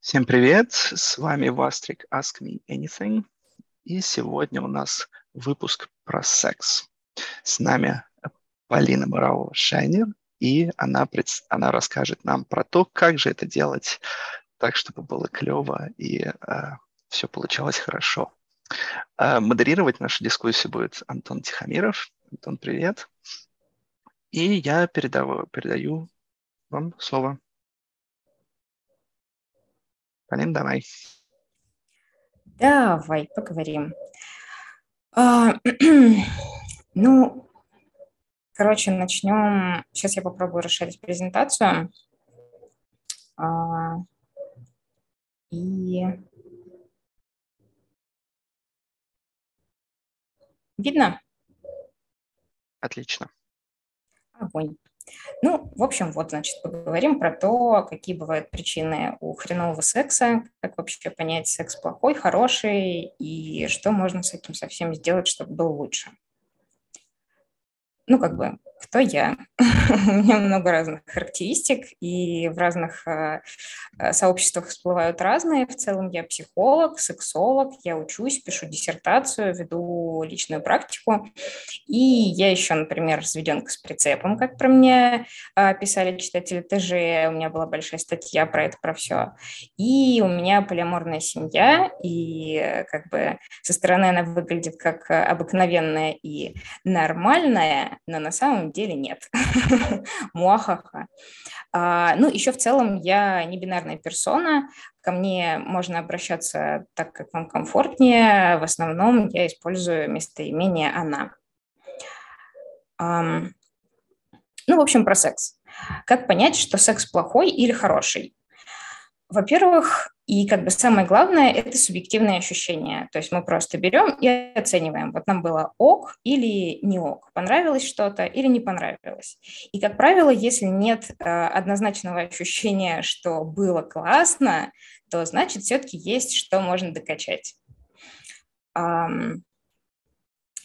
Всем привет, с вами Вастрик Ask Me Anything, и сегодня у нас выпуск про секс. С нами Полина Баравова-Шайнер, и она, пред... она расскажет нам про то, как же это делать так, чтобы было клево и э, все получалось хорошо. Э, модерировать нашу дискуссию будет Антон Тихомиров. Антон, привет. И я передаю, передаю вам слово. Полин, давай. Давай, поговорим. А, ну, короче, начнем. Сейчас я попробую расширить презентацию. А, и видно? Отлично. Огонь. Ну, в общем, вот, значит, поговорим про то, какие бывают причины у хренового секса, как вообще понять, секс плохой, хороший, и что можно с этим совсем сделать, чтобы был лучше. Ну, как бы, кто я. У меня много разных характеристик, и в разных э, э, сообществах всплывают разные. В целом я психолог, сексолог, я учусь, пишу диссертацию, веду личную практику. И я еще, например, разведенка с прицепом, как про меня э, писали читатели ТЖ. У меня была большая статья про это, про все. И у меня полиаморная семья, и как бы со стороны она выглядит как обыкновенная и нормальная, но на самом деле нет. Муахаха. А, ну, еще в целом я не бинарная персона, ко мне можно обращаться так, как вам комфортнее. В основном я использую местоимение «она». Ну, в общем, про секс. Как понять, что секс плохой или хороший? Во-первых, и как бы самое главное – это субъективные ощущения. То есть мы просто берем и оцениваем, вот нам было ок или не ок, понравилось что-то или не понравилось. И, как правило, если нет э, однозначного ощущения, что было классно, то значит все-таки есть что можно докачать. Эм,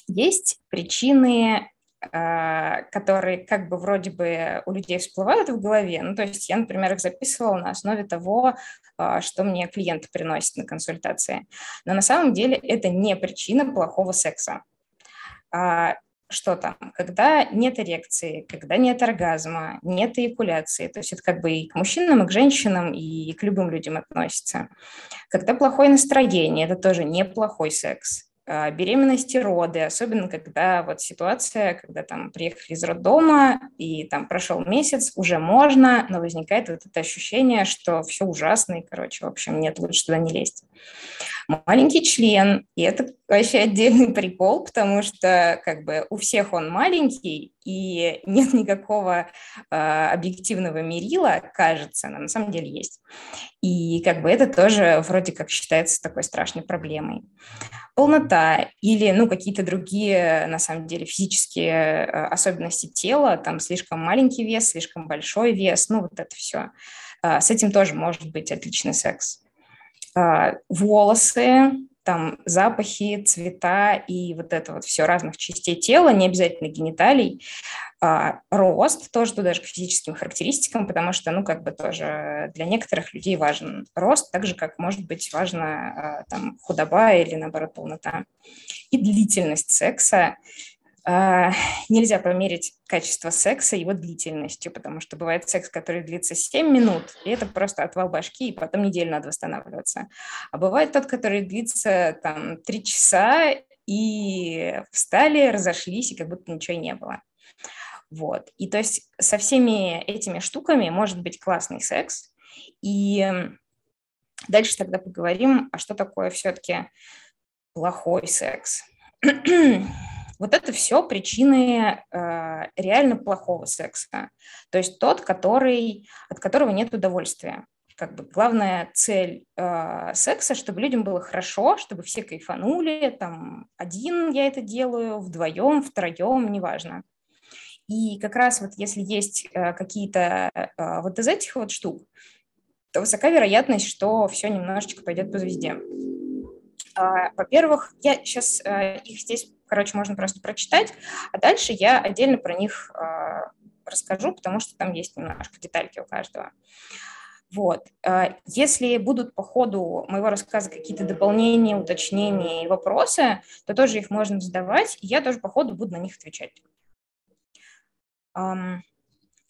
есть причины которые как бы вроде бы у людей всплывают в голове. Ну, то есть я, например, их записывала на основе того, а, что мне клиент приносит на консультации. Но на самом деле это не причина плохого секса. А, что там? Когда нет эрекции, когда нет оргазма, нет эякуляции. То есть это как бы и к мужчинам, и к женщинам, и к любым людям относится. Когда плохое настроение, это тоже неплохой секс. А, беременности, роды, особенно когда вот ситуация, когда там приехали из роддома и там прошел месяц, уже можно, но возникает вот это ощущение, что все ужасно и, короче, в общем, нет, лучше туда не лезть. Маленький член, и это вообще отдельный прикол, потому что как бы у всех он маленький, и нет никакого э, объективного мерила, кажется, но на самом деле есть. И как бы это тоже вроде как считается такой страшной проблемой. Полнота или ну, какие-то другие, на самом деле, физические э, особенности тела, там слишком маленький вес, слишком большой вес, ну вот это все. Э, с этим тоже может быть отличный секс. Волосы, там запахи, цвета и вот это вот все разных частей тела, не обязательно гениталий, а, рост тоже туда же к физическим характеристикам, потому что, ну, как бы тоже для некоторых людей важен рост, так же, как может быть важна а, там худоба или, наоборот, полнота. И длительность секса. А, нельзя померить качество секса его длительностью, потому что бывает секс, который длится 7 минут, и это просто отвал башки, и потом неделю надо восстанавливаться. А бывает тот, который длится там 3 часа, и встали, разошлись, и как будто ничего не было. Вот. И то есть со всеми этими штуками может быть классный секс. И дальше тогда поговорим, а что такое все-таки плохой секс. Вот это все причины э, реально плохого секса. То есть тот, который, от которого нет удовольствия. Как бы главная цель э, секса, чтобы людям было хорошо, чтобы все кайфанули. Там один я это делаю, вдвоем, втроем, неважно. И как раз вот если есть э, какие-то э, вот из этих вот штук, то высока вероятность, что все немножечко пойдет по звезде. А, во-первых, я сейчас э, их здесь, короче, можно просто прочитать, а дальше я отдельно про них расскажу, потому что там есть немножко детальки у каждого. Вот. А, если будут по ходу моего рассказа какие-то дополнения, уточнения и вопросы, то тоже их можно задавать, и я тоже по ходу буду на них отвечать.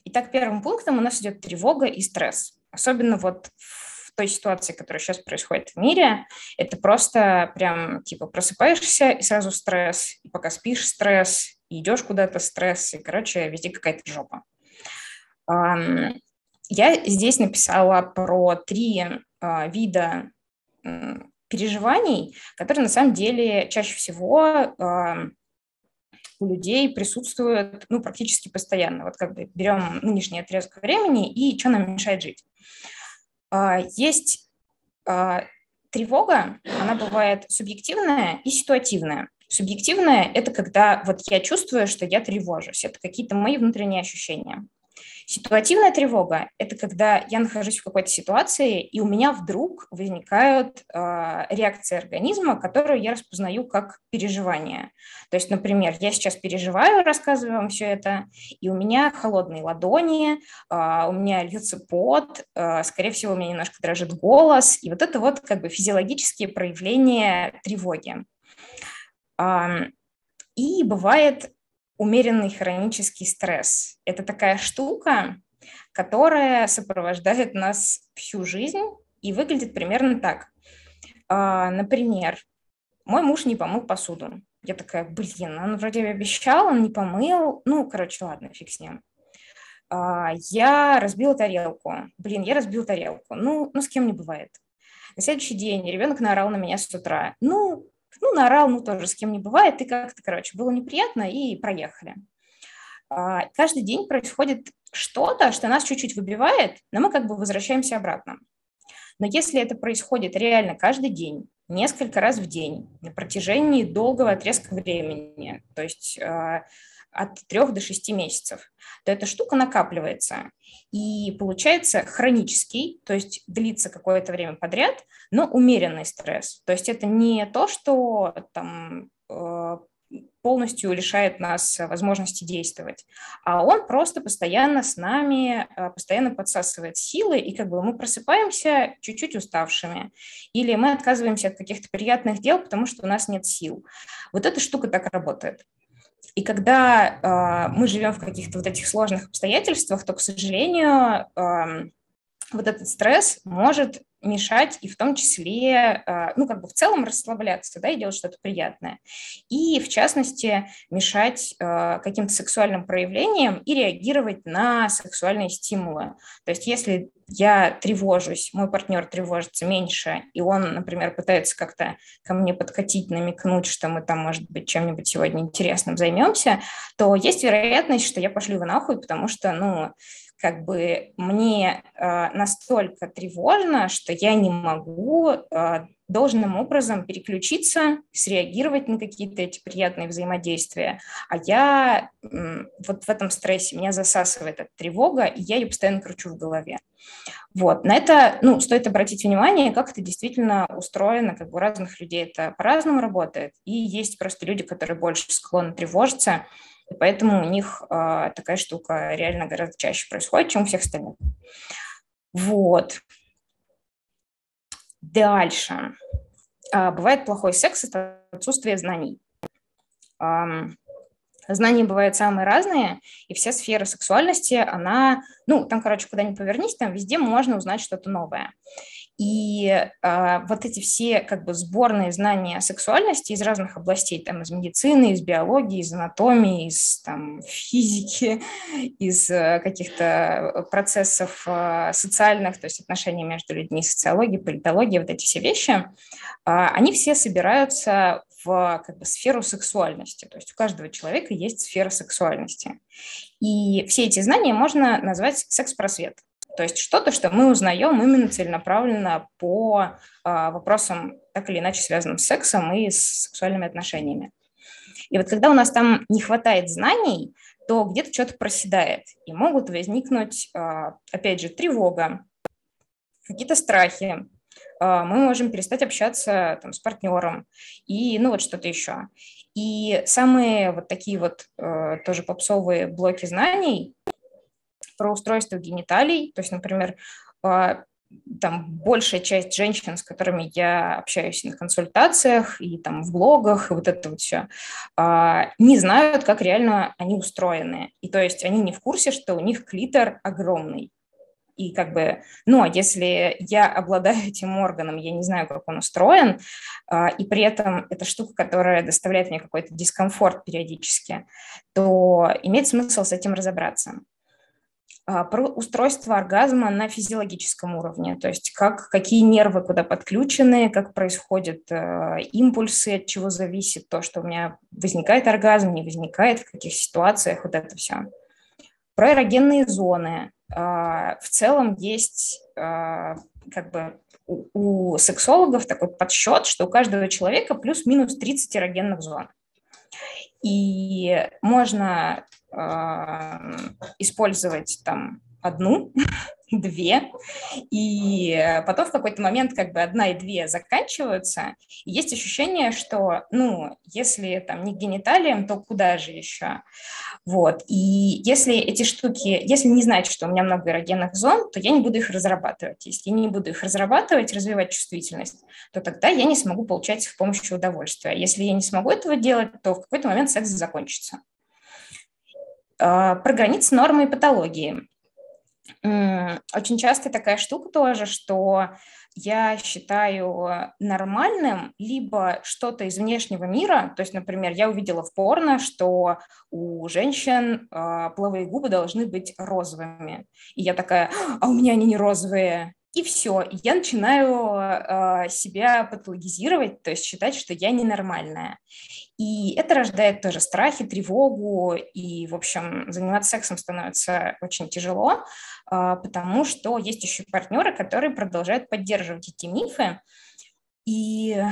Итак, первым пунктом у нас идет тревога и стресс. Особенно вот в той ситуации, которая сейчас происходит в мире, это просто прям типа просыпаешься и сразу стресс, и пока спишь стресс, и идешь куда-то стресс, и, короче, везде какая-то жопа. Я здесь написала про три а, вида переживаний, которые на самом деле чаще всего у людей присутствуют ну, практически постоянно. Вот как бы берем нынешний отрезок времени и что нам мешает жить. А, есть а, тревога, она бывает субъективная и ситуативная. Субъективная – это когда вот я чувствую, что я тревожусь, это какие-то мои внутренние ощущения. Ситуативная тревога – это когда я нахожусь в какой-то ситуации, и у меня вдруг возникают э, реакции организма, которые я распознаю как переживание. То есть, например, я сейчас переживаю, рассказываю вам все это, и у меня холодные ладони, э, у меня льется пот, э, скорее всего, у меня немножко дрожит голос, и вот это вот как бы физиологические проявления тревоги. И бывает умеренный хронический стресс. Это такая штука, которая сопровождает нас всю жизнь и выглядит примерно так. А, например, мой муж не помыл посуду. Я такая, блин, он вроде обещал, он не помыл. Ну, короче, ладно, фиг с ним. А, я разбила тарелку. Блин, я разбил тарелку. Ну, ну, с кем не бывает. На следующий день ребенок наорал на меня с утра. Ну, ну, наорал, ну, тоже с кем не бывает, и как-то, короче, было неприятно, и проехали. А, каждый день происходит что-то, что нас чуть-чуть выбивает, но мы как бы возвращаемся обратно. Но если это происходит реально каждый день, несколько раз в день, на протяжении долгого отрезка времени, то есть а, от 3 до 6 месяцев, то эта штука накапливается. И получается хронический, то есть длится какое-то время подряд, но умеренный стресс. То есть это не то, что там э, полностью лишает нас возможности действовать, а он просто постоянно с нами, э, постоянно подсасывает силы, и как бы мы просыпаемся чуть-чуть уставшими, или мы отказываемся от каких-то приятных дел, потому что у нас нет сил. Вот эта штука так работает. И когда э, мы живем в каких-то вот этих сложных обстоятельствах, то, к сожалению, э, вот этот стресс может мешать и в том числе, э, ну, как бы в целом расслабляться, да, и делать что-то приятное. И, в частности, мешать э, каким-то сексуальным проявлениям и реагировать на сексуальные стимулы. То есть если я тревожусь, мой партнер тревожится меньше, и он, например, пытается как-то ко мне подкатить, намекнуть, что мы там, может быть, чем-нибудь сегодня интересным займемся, то есть вероятность, что я пошлю его нахуй, потому что, ну, как бы мне э, настолько тревожно, что я не могу э, должным образом переключиться, среагировать на какие-то эти приятные взаимодействия. А я э, вот в этом стрессе, меня засасывает эта тревога, и я ее постоянно кручу в голове. Вот. На это ну, стоит обратить внимание, как это действительно устроено, как бы у разных людей это по-разному работает, и есть просто люди, которые больше склонны тревожиться, и поэтому у них э, такая штука реально гораздо чаще происходит, чем у всех остальных. Вот. Дальше. Э, бывает плохой секс – это отсутствие знаний. Э, знания бывают самые разные, и вся сфера сексуальности, она, ну, там, короче, куда ни повернись, там везде можно узнать что-то новое. И э, вот эти все как бы сборные знания о сексуальности из разных областей, там из медицины, из биологии, из анатомии, из там, физики, из э, каких-то процессов э, социальных, то есть отношений между людьми, социологии, политологии, вот эти все вещи, э, они все собираются в как бы, сферу сексуальности. То есть у каждого человека есть сфера сексуальности. И все эти знания можно назвать секс-просвет. То есть что-то, что мы узнаем именно целенаправленно по а, вопросам, так или иначе связанным с сексом и с сексуальными отношениями. И вот когда у нас там не хватает знаний, то где-то что-то проседает, и могут возникнуть, а, опять же, тревога, какие-то страхи, а, мы можем перестать общаться там, с партнером и ну вот что-то еще. И самые вот такие вот тоже попсовые блоки знаний про устройство гениталий, то есть, например, там большая часть женщин, с которыми я общаюсь на консультациях и там в блогах, и вот это вот все, а, не знают, как реально они устроены. И то есть они не в курсе, что у них клитор огромный. И как бы, ну, а если я обладаю этим органом, я не знаю, как он устроен, а, и при этом это штука, которая доставляет мне какой-то дискомфорт периодически, то имеет смысл с этим разобраться. А, про устройство оргазма на физиологическом уровне, то есть как, какие нервы куда подключены, как происходят э, импульсы, от чего зависит то, что у меня возникает оргазм, не возникает, в каких ситуациях, вот это все. Про эрогенные зоны. Э, в целом есть э, как бы у, у сексологов такой подсчет, что у каждого человека плюс-минус 30 эрогенных зон. И можно использовать там одну, две, и потом в какой-то момент как бы одна и две заканчиваются, и есть ощущение, что, ну, если там не гениталием, то куда же еще? Вот, и если эти штуки, если не знать, что у меня много эрогенных зон, то я не буду их разрабатывать. Если я не буду их разрабатывать, развивать чувствительность, то тогда я не смогу получать их помощью удовольствия. Если я не смогу этого делать, то в какой-то момент секс закончится. А, про границы нормы и патологии. Очень часто такая штука тоже, что я считаю нормальным либо что-то из внешнего мира, то есть, например, я увидела в порно, что у женщин э, половые губы должны быть розовыми, и я такая, а у меня они не розовые, и все, и я начинаю э, себя патологизировать, то есть считать, что я ненормальная. И это рождает тоже страхи, тревогу, и, в общем, заниматься сексом становится очень тяжело, а, потому что есть еще партнеры, которые продолжают поддерживать эти мифы, и,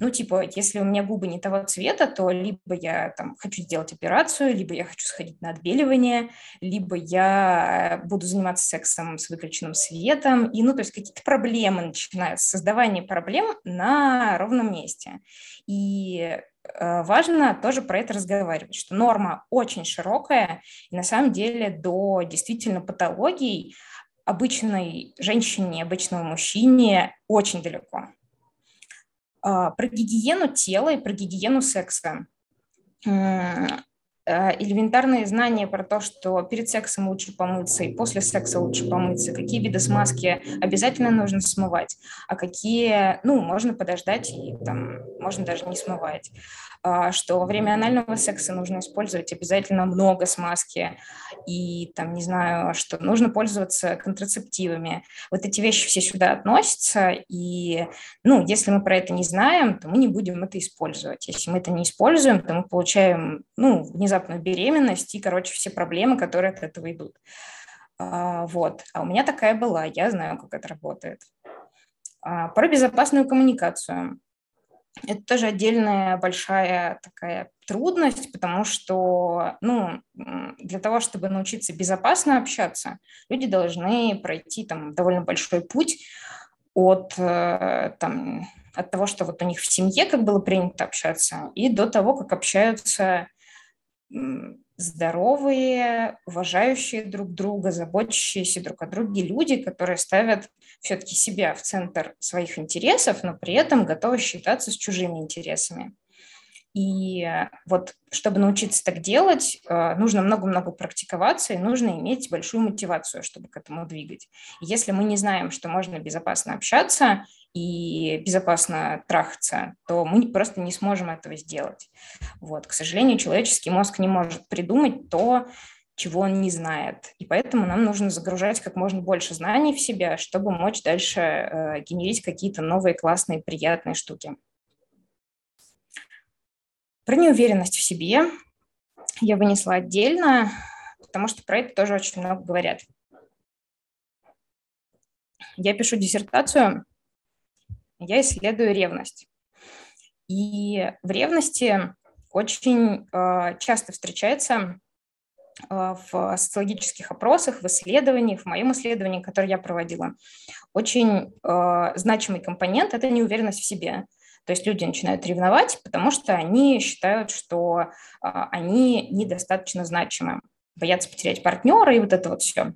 ну, типа, если у меня губы не того цвета, то либо я там хочу сделать операцию, либо я хочу сходить на отбеливание, либо я буду заниматься сексом с выключенным светом. И, ну, то есть какие-то проблемы начинаются, создавание проблем на ровном месте. И Э, важно тоже про это разговаривать, что норма очень широкая, и на самом деле до действительно патологий обычной женщине, обычному мужчине очень далеко. А, про гигиену тела и про гигиену секса. Э, элементарные знания про то, что перед сексом лучше помыться и после секса лучше помыться, какие виды смазки обязательно нужно смывать, а какие, ну, можно подождать и там можно даже не смывать. А, что во время анального секса нужно использовать обязательно много смазки и там, не знаю, что нужно пользоваться контрацептивами. Вот эти вещи все сюда относятся, и, ну, если мы про это не знаем, то мы не будем это использовать. Если мы это не используем, то мы получаем, ну, внезапную беременность и, короче, все проблемы, которые от этого идут. А, вот. А у меня такая была, я знаю, как это работает. А, про безопасную коммуникацию. Это тоже отдельная большая такая трудность, потому что ну, для того, чтобы научиться безопасно общаться, люди должны пройти там довольно большой путь от, э, там, от того, что вот у них в семье как было принято общаться, и до того, как общаются здоровые, уважающие друг друга, заботящиеся друг о друге люди, которые ставят все-таки себя в центр своих интересов, но при этом готовы считаться с чужими интересами. И вот чтобы научиться так делать, э, нужно много-много практиковаться и нужно иметь большую мотивацию, чтобы к этому двигать. если мы не знаем, что можно безопасно общаться и безопасно трахаться, то мы просто не сможем этого сделать. Вот. К сожалению, человеческий мозг не может придумать то, чего он не знает. И поэтому нам нужно загружать как можно больше знаний в себя, чтобы мочь дальше э, генерить какие-то новые классные, приятные штуки. Про неуверенность в себе я вынесла отдельно, потому что про это тоже очень много говорят. Я пишу диссертацию, я исследую ревность. И в ревности очень э, часто встречается э, в социологических опросах, в исследованиях, в моем исследовании, которое я проводила, очень э, значимый компонент – это неуверенность в себе. То есть люди начинают ревновать, потому что они считают, что а, они недостаточно значимы, боятся потерять партнера и вот это вот все.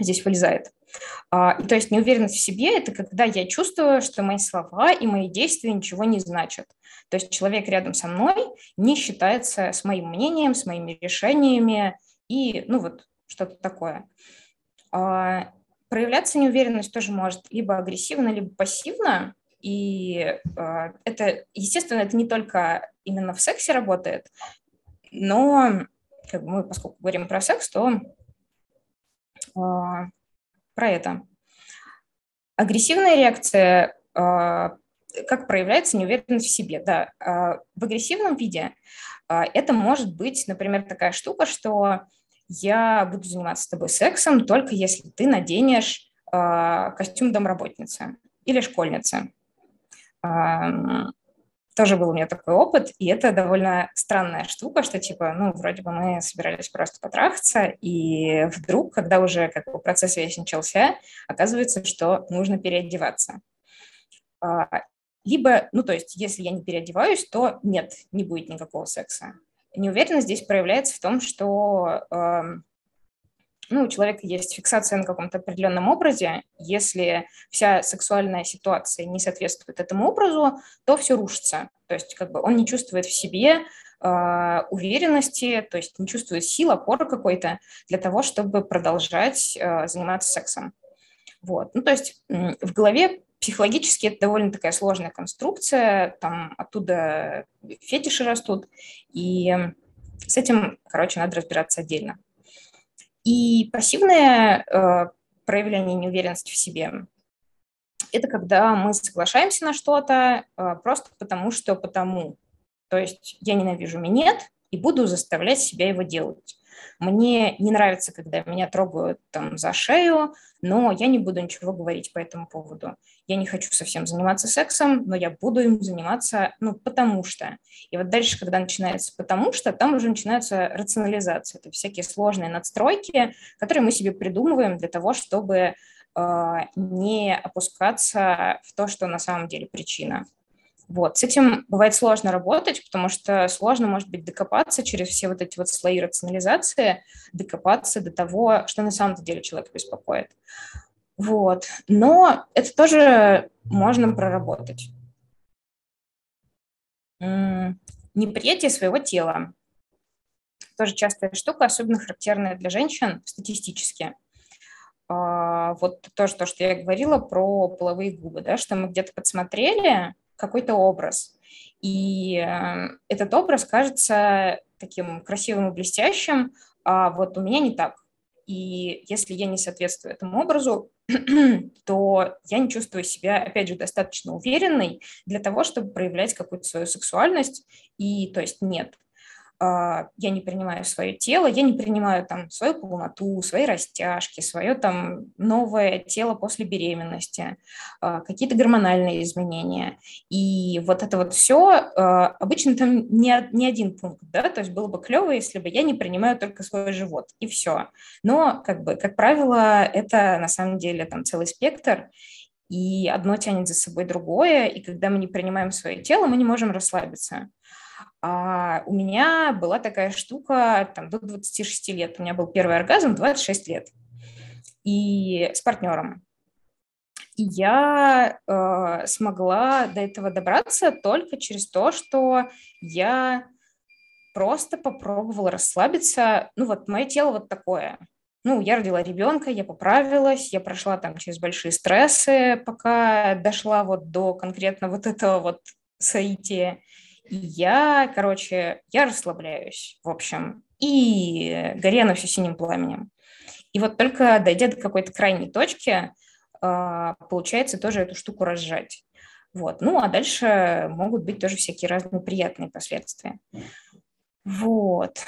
здесь вылезает. А, и то есть неуверенность в себе – это когда я чувствую, что мои слова и мои действия ничего не значат. То есть человек рядом со мной не считается с моим мнением, с моими решениями и, ну вот, что-то такое. А, проявляться неуверенность тоже может либо агрессивно, либо пассивно. И а, это, естественно, это не только именно в сексе работает, но как бы мы, поскольку говорим про секс, то про это. Агрессивная реакция, а, как проявляется неуверенность в себе? Да, в агрессивном виде это может быть, например, такая штука, что я буду заниматься с тобой сексом только если ты наденешь костюм домработницы или школьницы тоже был у меня такой опыт, и это довольно странная штука, что типа, ну, вроде бы мы собирались просто потрахаться, и вдруг, когда уже как бы процесс весь начался, оказывается, что нужно переодеваться. А, либо, ну, то есть, если я не переодеваюсь, то нет, не будет никакого секса. Неуверенность здесь проявляется в том, что ну, у человека есть фиксация на каком-то определенном образе, если вся сексуальная ситуация не соответствует этому образу, то все рушится. То есть как бы он не чувствует в себе э, уверенности, то есть не чувствует сил, опоры какой-то для того, чтобы продолжать э, заниматься сексом. Вот. Ну, то есть в голове психологически это довольно такая сложная конструкция, там оттуда фетиши растут, и с этим, короче, надо разбираться отдельно. И пассивное э, проявление неуверенности в себе – это когда мы соглашаемся на что-то э, просто потому, что потому. То есть я ненавижу минет и буду заставлять себя его делать. Мне не нравится, когда меня трогают там за шею, но я не буду ничего говорить по этому поводу. Я не хочу совсем заниматься сексом, но я буду им заниматься, ну, потому что. И вот дальше, когда начинается потому что, там уже начинается рационализация. Это всякие сложные надстройки, которые мы себе придумываем для того, чтобы э, не опускаться в то, что на самом деле причина. Вот. С этим бывает сложно работать, потому что сложно, может быть, докопаться через все вот эти вот слои рационализации, докопаться до того, что на самом деле человека беспокоит. Вот. Но это тоже можно проработать. Неприятие своего тела. Тоже частая штука, особенно характерная для женщин статистически. А, вот тоже то, что я говорила про половые губы, да, что мы где-то подсмотрели, какой-то образ. И э, этот образ кажется таким красивым и блестящим, а вот у меня не так. И если я не соответствую этому образу, то я не чувствую себя, опять же, достаточно уверенной для того, чтобы проявлять какую-то свою сексуальность. И то есть нет, я не принимаю свое тело, я не принимаю там свою полноту, свои растяжки, свое там новое тело после беременности, а, какие-то гормональные изменения. И вот это вот все, а, обычно там не, не один пункт, да, то есть было бы клево, если бы я не принимаю только свой живот, и все. Но, как бы, как правило, это на самом деле там целый спектр, и одно тянет за собой другое, и когда мы не принимаем свое тело, мы не можем расслабиться. А у меня была такая штука там, до 26 лет. У меня был первый оргазм 26 лет. И с партнером. И я э, смогла до этого добраться только через то, что я просто попробовала расслабиться. Ну вот мое тело вот такое. Ну, я родила ребенка, я поправилась, я прошла там через большие стрессы, пока дошла вот до конкретно вот этого вот соития я, короче, я расслабляюсь, в общем, и горе оно все синим пламенем. И вот только дойдя до какой-то крайней точки, а, получается тоже эту штуку разжать. Вот. Ну, а дальше могут быть тоже всякие разные приятные последствия. Вот.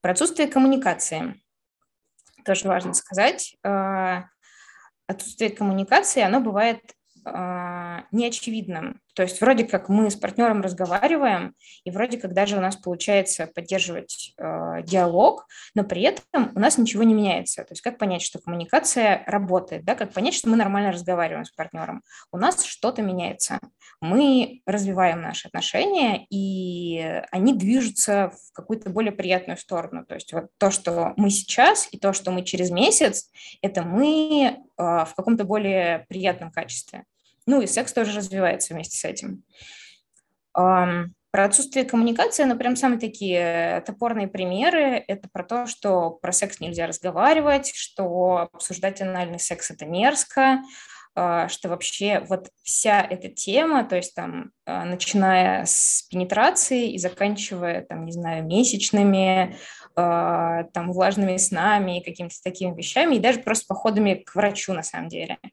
Про отсутствие коммуникации. Тоже важно сказать. А, отсутствие коммуникации, оно бывает а, неочевидным. То есть вроде как мы с партнером разговариваем, и вроде как даже у нас получается поддерживать э, диалог, но при этом у нас ничего не меняется. То есть как понять, что коммуникация работает, да, как понять, что мы нормально разговариваем с партнером. У нас что-то меняется. Мы развиваем наши отношения, и они движутся в какую-то более приятную сторону. То есть вот то, что мы сейчас, и то, что мы через месяц, это мы э, в каком-то более приятном качестве. Ну и секс тоже развивается вместе с этим. Про отсутствие коммуникации, ну, прям самые такие топорные примеры. Это про то, что про секс нельзя разговаривать, что обсуждать анальный секс – это мерзко, а, что вообще вот вся эта тема, то есть там, а, начиная с пенетрации и заканчивая, там, не знаю, месячными, а, там, влажными снами и какими-то такими вещами, и даже просто походами к врачу, на самом деле –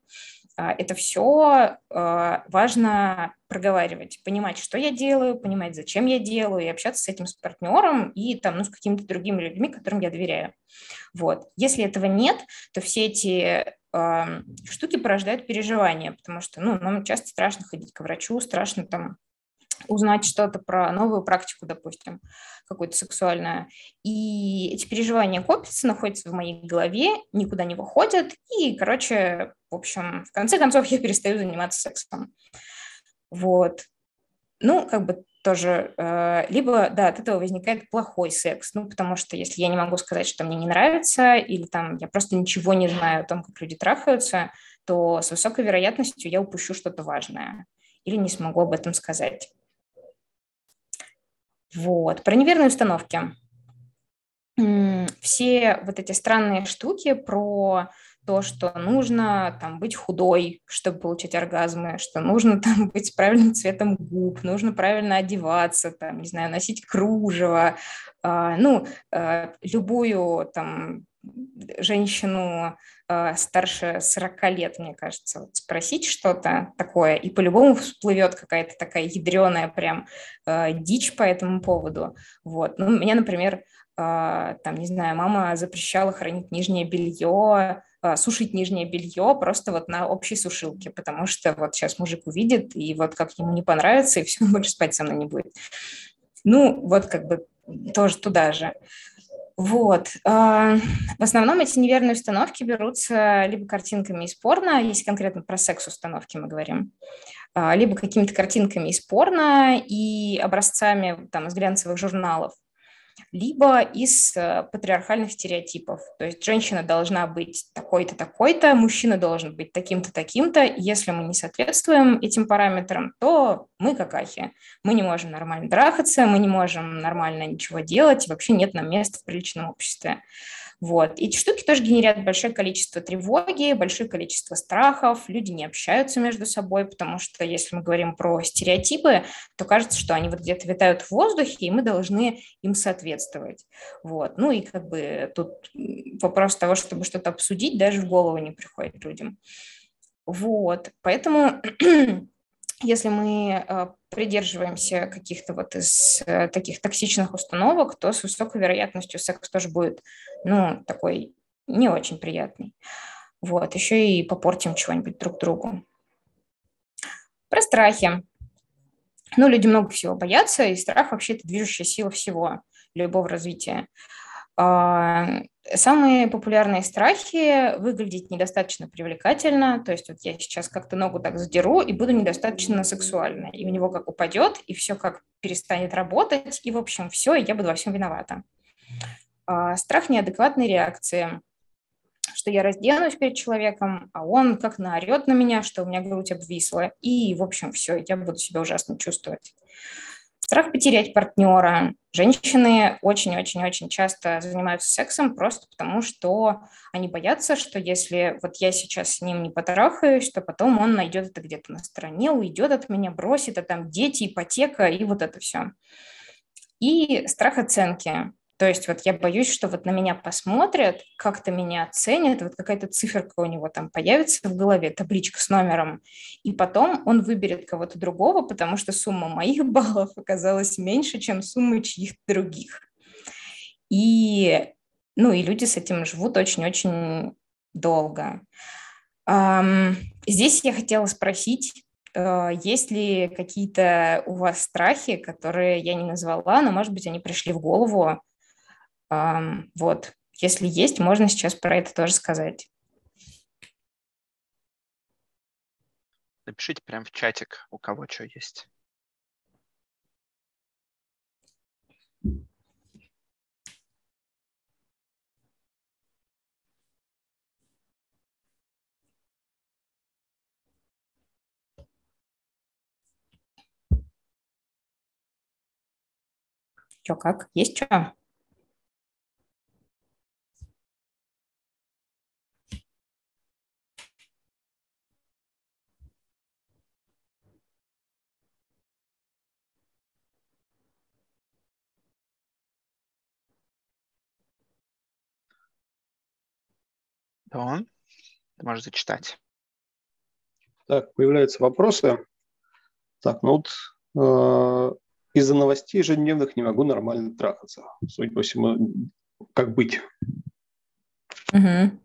это все а, важно проговаривать, понимать, что я делаю, понимать, зачем я делаю, и общаться с этим с партнером и там, ну, с какими-то другими людьми, которым я доверяю. Вот. Если этого нет, то все эти штуки порождают переживания, потому что ну, нам часто страшно ходить к врачу, страшно там узнать что-то про новую практику, допустим, какую-то сексуальную. И эти переживания копятся, находятся в моей голове, никуда не выходят. И, короче, в общем, в конце концов я перестаю заниматься сексом. Вот. Ну, как бы тоже, э, либо, да, от этого возникает плохой секс, ну, потому что если я не могу сказать, что мне не нравится, или там я просто ничего не знаю о том, как люди трахаются, то с высокой вероятностью я упущу что-то важное или не смогу об этом сказать. Вот. Про неверные установки. Все вот эти странные штуки про то, что нужно там быть худой, чтобы получить оргазмы, что нужно там быть правильным цветом губ, нужно правильно одеваться, там, не знаю, носить кружево, э, ну, э, любую там женщину э, старше 40 лет, мне кажется, вот спросить что-то такое, и по-любому всплывет какая-то такая ядреная прям э, дичь по этому поводу. Вот. Ну, меня, например, э, там, не знаю, мама запрещала хранить нижнее белье, э, сушить нижнее белье просто вот на общей сушилке, потому что вот сейчас мужик увидит, и вот как ему не понравится, и все, больше спать со мной не будет. Ну, вот как бы тоже туда же. Вот. А, в основном эти неверные установки берутся либо картинками из порно, если конкретно про секс-установки мы говорим, а, либо какими-то картинками из порно и образцами там, из глянцевых журналов либо из э, патриархальных стереотипов. То есть женщина должна быть такой-то, такой-то, мужчина должен быть таким-то, таким-то. Если мы не соответствуем этим параметрам, то мы какахи. Мы не можем нормально трахаться, мы не можем нормально ничего делать, и вообще нет нам места в приличном обществе. Вот. Эти штуки тоже генерят большое количество тревоги, большое количество страхов, люди не общаются между собой, потому что если мы говорим про стереотипы, то кажется, что они вот где-то витают в воздухе, и мы должны им соответствовать. Вот. Ну и как бы тут вопрос того, чтобы что-то обсудить, даже в голову не приходит людям. Вот. Поэтому если мы э, придерживаемся каких-то вот из э, таких токсичных установок, то с высокой вероятностью секс тоже будет, ну, такой не очень приятный. Вот, еще и попортим чего-нибудь друг другу. Про страхи. Ну, люди много всего боятся, и страх вообще это движущая сила всего, любого развития. А, самые популярные страхи – выглядеть недостаточно привлекательно, то есть вот я сейчас как-то ногу так задеру и буду недостаточно сексуальной, и у него как упадет, и все как перестанет работать, и, в общем, все, и я буду во всем виновата. А, страх неадекватной реакции, что я разденусь перед человеком, а он как наорет на меня, что у меня грудь обвисла, и, в общем, все, я буду себя ужасно чувствовать. Страх потерять партнера. Женщины очень-очень-очень часто занимаются сексом просто потому, что они боятся, что если вот я сейчас с ним не потрахаюсь, то потом он найдет это где-то на стороне, уйдет от меня, бросит, а там дети, ипотека и вот это все. И страх оценки. То есть вот я боюсь, что вот на меня посмотрят, как-то меня оценят, вот какая-то циферка у него там появится в голове, табличка с номером, и потом он выберет кого-то другого, потому что сумма моих баллов оказалась меньше, чем сумма чьих-то других. И, ну, и люди с этим живут очень-очень долго. Здесь я хотела спросить, Э, есть ли какие-то у вас страхи, которые я не назвала, но, может быть, они пришли в голову? Вот. Если есть, можно сейчас про это тоже сказать. Напишите прямо в чатик, у кого что есть. Что, как? Есть что? Да, ты можешь зачитать. Так, появляются вопросы. Так, ну вот э, из-за новостей ежедневных не могу нормально трахаться. Судя по всему, как быть? Угу.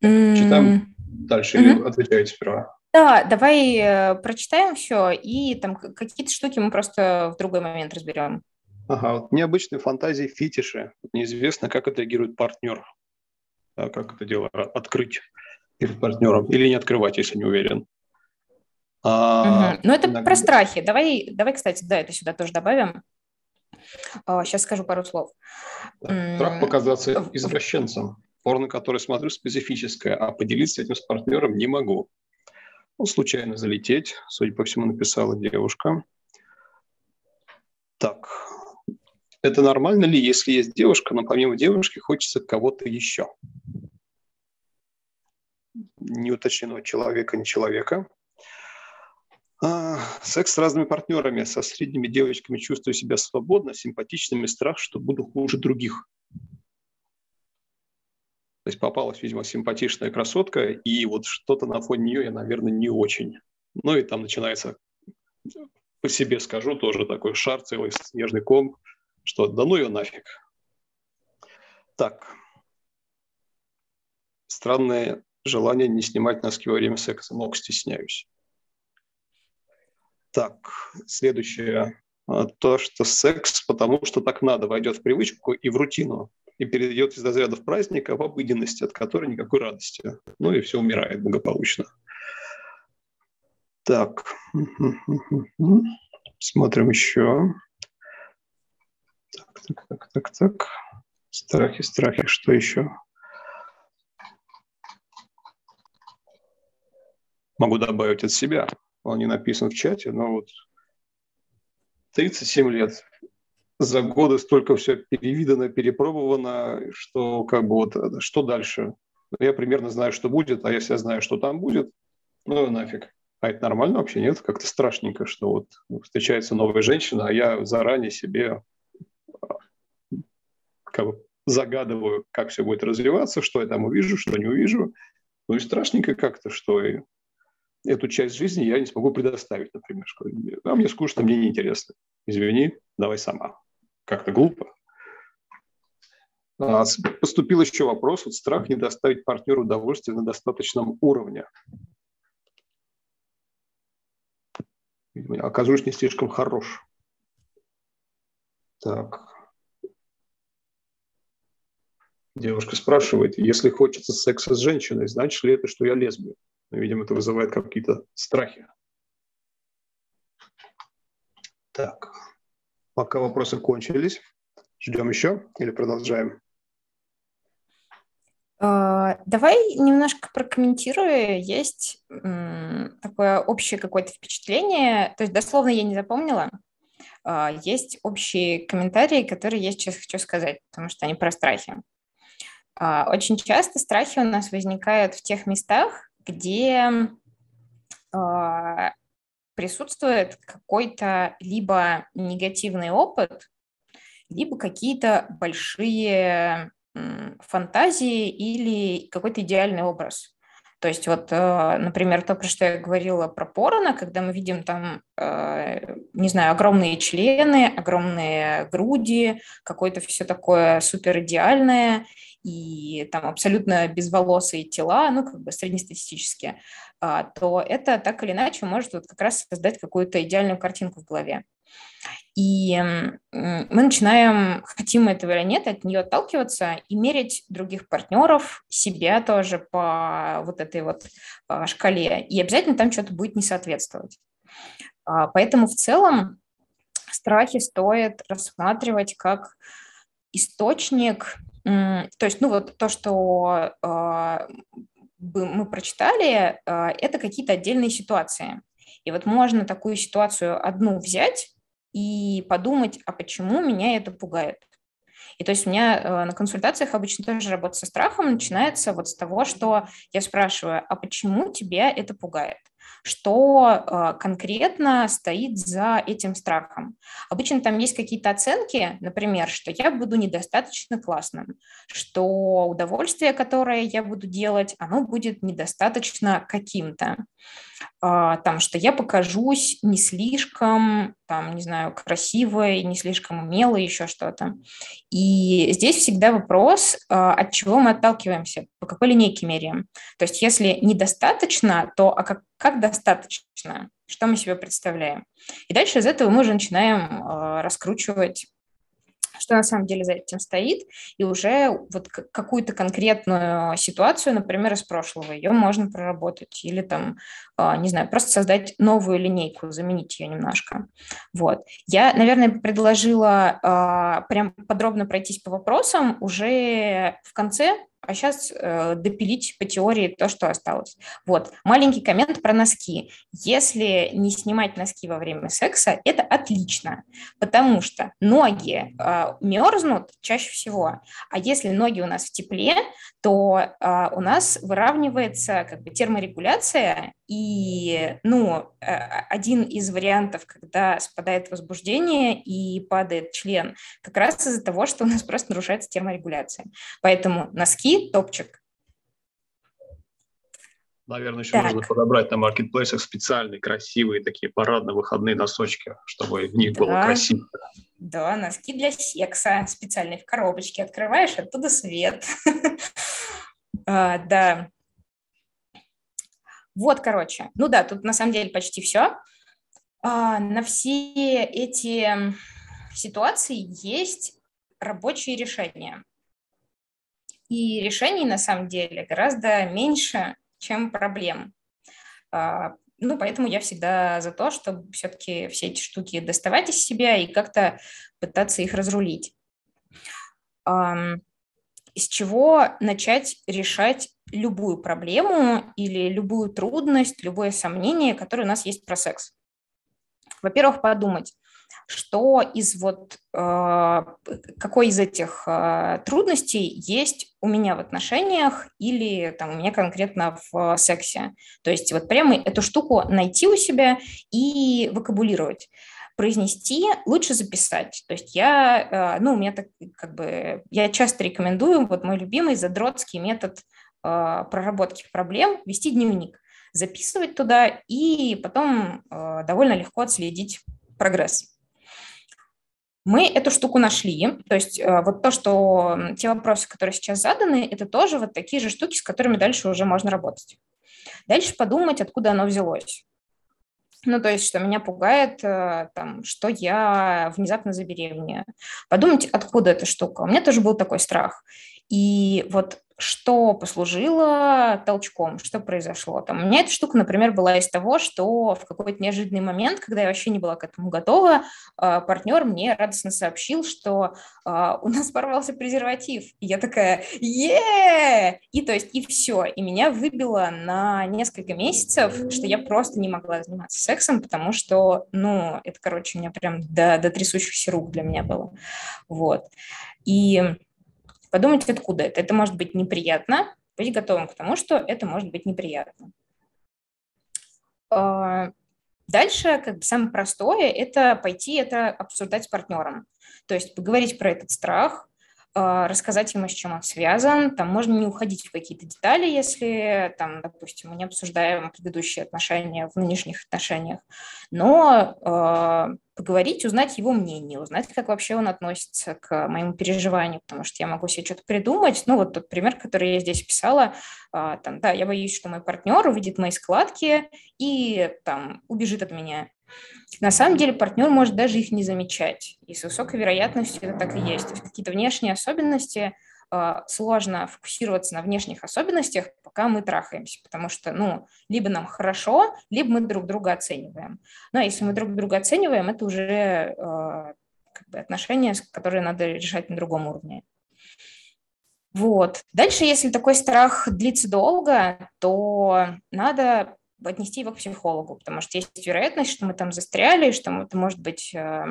Читаем дальше угу. или отвечаете сперва? Да, давай э, прочитаем все, и там какие-то штуки мы просто в другой момент разберем. Ага, вот необычные фантазии, фетиши. Неизвестно, как отреагирует партнер. Да, как это дело открыть перед партнером или не открывать, если не уверен. А, угу. Ну, это иногда... про страхи. Давай, давай, кстати, да, это сюда тоже добавим. Сейчас скажу пару слов. Страх показаться извращенцем. Порно, которое смотрю, специфическое, а поделиться этим с партнером не могу. Ну, случайно залететь, судя по всему, написала девушка. Так, это нормально ли, если есть девушка, но помимо девушки хочется кого-то еще? Не уточнено человека, не человека. А, секс с разными партнерами, со средними девочками чувствую себя свободно, симпатичными, страх, что буду хуже других. То есть попалась, видимо, симпатичная красотка, и вот что-то на фоне нее я, наверное, не очень. Ну и там начинается, по себе скажу, тоже такой шар, целый снежный ком, что да ну ее нафиг. Так. Странное желание не снимать носки во время секса. Ног стесняюсь. Так, следующее. А, то, что секс, потому что так надо, войдет в привычку и в рутину, и перейдет из разрядов праздника в обыденность, от которой никакой радости. Ну и все умирает благополучно. Так, смотрим еще. Так, так, так, так. Страхи, страхи, что еще? Могу добавить от себя он не написан в чате, но вот 37 лет. За годы столько все перевидано, перепробовано, что как бы вот, что дальше? Я примерно знаю, что будет, а я знаю, что там будет, ну нафиг. А это нормально вообще, нет? Как-то страшненько, что вот встречается новая женщина, а я заранее себе как бы загадываю, как все будет развиваться, что я там увижу, что не увижу. Ну и страшненько как-то, что эту часть жизни я не смогу предоставить, например. А мне скучно, мне неинтересно. Извини, давай сама. Как-то глупо. А, поступил еще вопрос, вот страх не доставить партнеру удовольствие на достаточном уровне. Видимо, окажусь не слишком хорош. Так. Девушка спрашивает, если хочется секса с женщиной, значит ли это, что я лесбия? Видимо, это вызывает какие-то страхи. Так, пока вопросы кончились, ждем еще или продолжаем? А, давай немножко прокомментирую. Есть такое общее какое-то впечатление, то есть дословно я не запомнила. А, есть общие комментарии, которые я сейчас хочу сказать, потому что они про страхи. А, очень часто страхи у нас возникают в тех местах, где э, присутствует какой-то либо негативный опыт, либо какие-то большие фантазии или какой-то идеальный образ. То есть вот, э, например, то, про что я говорила про порно, когда мы видим там, э, не знаю, огромные члены, огромные груди, какое-то все такое супер идеальное, и там абсолютно безволосые тела, ну, как бы среднестатистические, а, то это так или иначе может вот как раз создать какую-то идеальную картинку в голове. И мы начинаем, хотим мы этого или нет, от нее отталкиваться и мерить других партнеров, себя тоже по вот этой вот а, шкале. И обязательно там что-то будет не соответствовать. А, поэтому в целом страхи стоит рассматривать как источник, то есть, ну вот то, что а, мы прочитали, это какие-то отдельные ситуации. И вот можно такую ситуацию одну взять, и подумать, а почему меня это пугает. И то есть у меня э, на консультациях обычно тоже работа со страхом начинается вот с того, что я спрашиваю, а почему тебя это пугает? Что э, конкретно стоит за этим страхом. Обычно там есть какие-то оценки, например, что я буду недостаточно классным, что удовольствие, которое я буду делать, оно будет недостаточно каким-то. А, там, что я покажусь не слишком, там, не знаю, красивой, не слишком умелой, еще что-то. И здесь всегда вопрос, а, от чего мы отталкиваемся, по какой линейке меряем. То есть если недостаточно, то а как, как достаточно? Что мы себе представляем? И дальше из этого мы уже начинаем а, раскручивать что на самом деле за этим стоит, и уже вот какую-то конкретную ситуацию, например, из прошлого, ее можно проработать или там, а, не знаю, просто создать новую линейку, заменить ее немножко. Вот. Я, наверное, предложила а, прям подробно пройтись по вопросам уже в конце, а сейчас э, допилить по теории то, что осталось. Вот, маленький коммент про носки. Если не снимать носки во время секса, это отлично, потому что ноги э, мерзнут чаще всего, а если ноги у нас в тепле, то э, у нас выравнивается как бы терморегуляция, и, ну, э, один из вариантов, когда спадает возбуждение и падает член, как раз из-за того, что у нас просто нарушается терморегуляция. Поэтому носки носки, топчик. Наверное, еще так. нужно подобрать на маркетплейсах специальные, красивые такие парадно-выходные носочки, чтобы в них да. было красиво. Да, носки для секса специальные в коробочке. Открываешь, оттуда свет. а, да. Вот, короче. Ну да, тут на самом деле почти все. А, на все эти ситуации есть рабочие решения. И решений на самом деле гораздо меньше, чем проблем. А, ну, поэтому я всегда за то, чтобы все-таки все эти штуки доставать из себя и как-то пытаться их разрулить. Из чего начать решать любую проблему или любую трудность, любое сомнение, которое у нас есть про секс? Во-первых, подумать, что из вот э, какой из этих э, трудностей есть у меня в отношениях или там у меня конкретно в сексе. То есть вот прямо эту штуку найти у себя и вокабулировать произнести, лучше записать. То есть я, э, ну, у меня так как бы, я часто рекомендую, вот мой любимый задротский метод проработки проблем, вести дневник, записывать туда и потом довольно легко отследить прогресс. Мы эту штуку нашли, то есть э, вот то, что те вопросы, которые сейчас заданы, это тоже вот такие же штуки, с которыми дальше уже можно работать. Дальше подумать, откуда оно взялось. Ну, то есть, что меня пугает, э, там, что я внезапно забеременею. Подумать, откуда эта штука. У меня тоже был такой страх. И вот что послужило толчком, что произошло. Там, у меня эта штука, например, была из того, что в какой-то неожиданный момент, когда я вообще не была к этому готова, а, партнер мне радостно сообщил, что а, у нас порвался презерватив. И я такая, е И то есть, и все. И меня выбило на несколько месяцев, что я просто не могла заниматься сексом, потому что, ну, это, короче, у меня прям до, до трясущихся рук для меня было. Вот. И подумать, откуда это. Это может быть неприятно, быть готовым к тому, что это может быть неприятно. А, дальше, как бы самое простое, это пойти это обсуждать с партнером. То есть поговорить про этот страх, рассказать ему, с чем он связан. Там можно не уходить в какие-то детали, если, там, допустим, мы не обсуждаем предыдущие отношения в нынешних отношениях, но э, поговорить, узнать его мнение, узнать, как вообще он относится к моему переживанию, потому что я могу себе что-то придумать. Ну, вот тот пример, который я здесь писала, э, там, да, я боюсь, что мой партнер увидит мои складки и там убежит от меня. На самом деле партнер может даже их не замечать, и с высокой вероятностью это так и есть. Есть какие-то внешние особенности э, сложно фокусироваться на внешних особенностях, пока мы трахаемся, потому что, ну, либо нам хорошо, либо мы друг друга оцениваем. Ну, а если мы друг друга оцениваем, это уже э, как бы отношения, которые надо решать на другом уровне. Вот. Дальше, если такой страх длится долго, то надо отнести его к психологу, потому что есть вероятность, что мы там застряли, что это может быть э,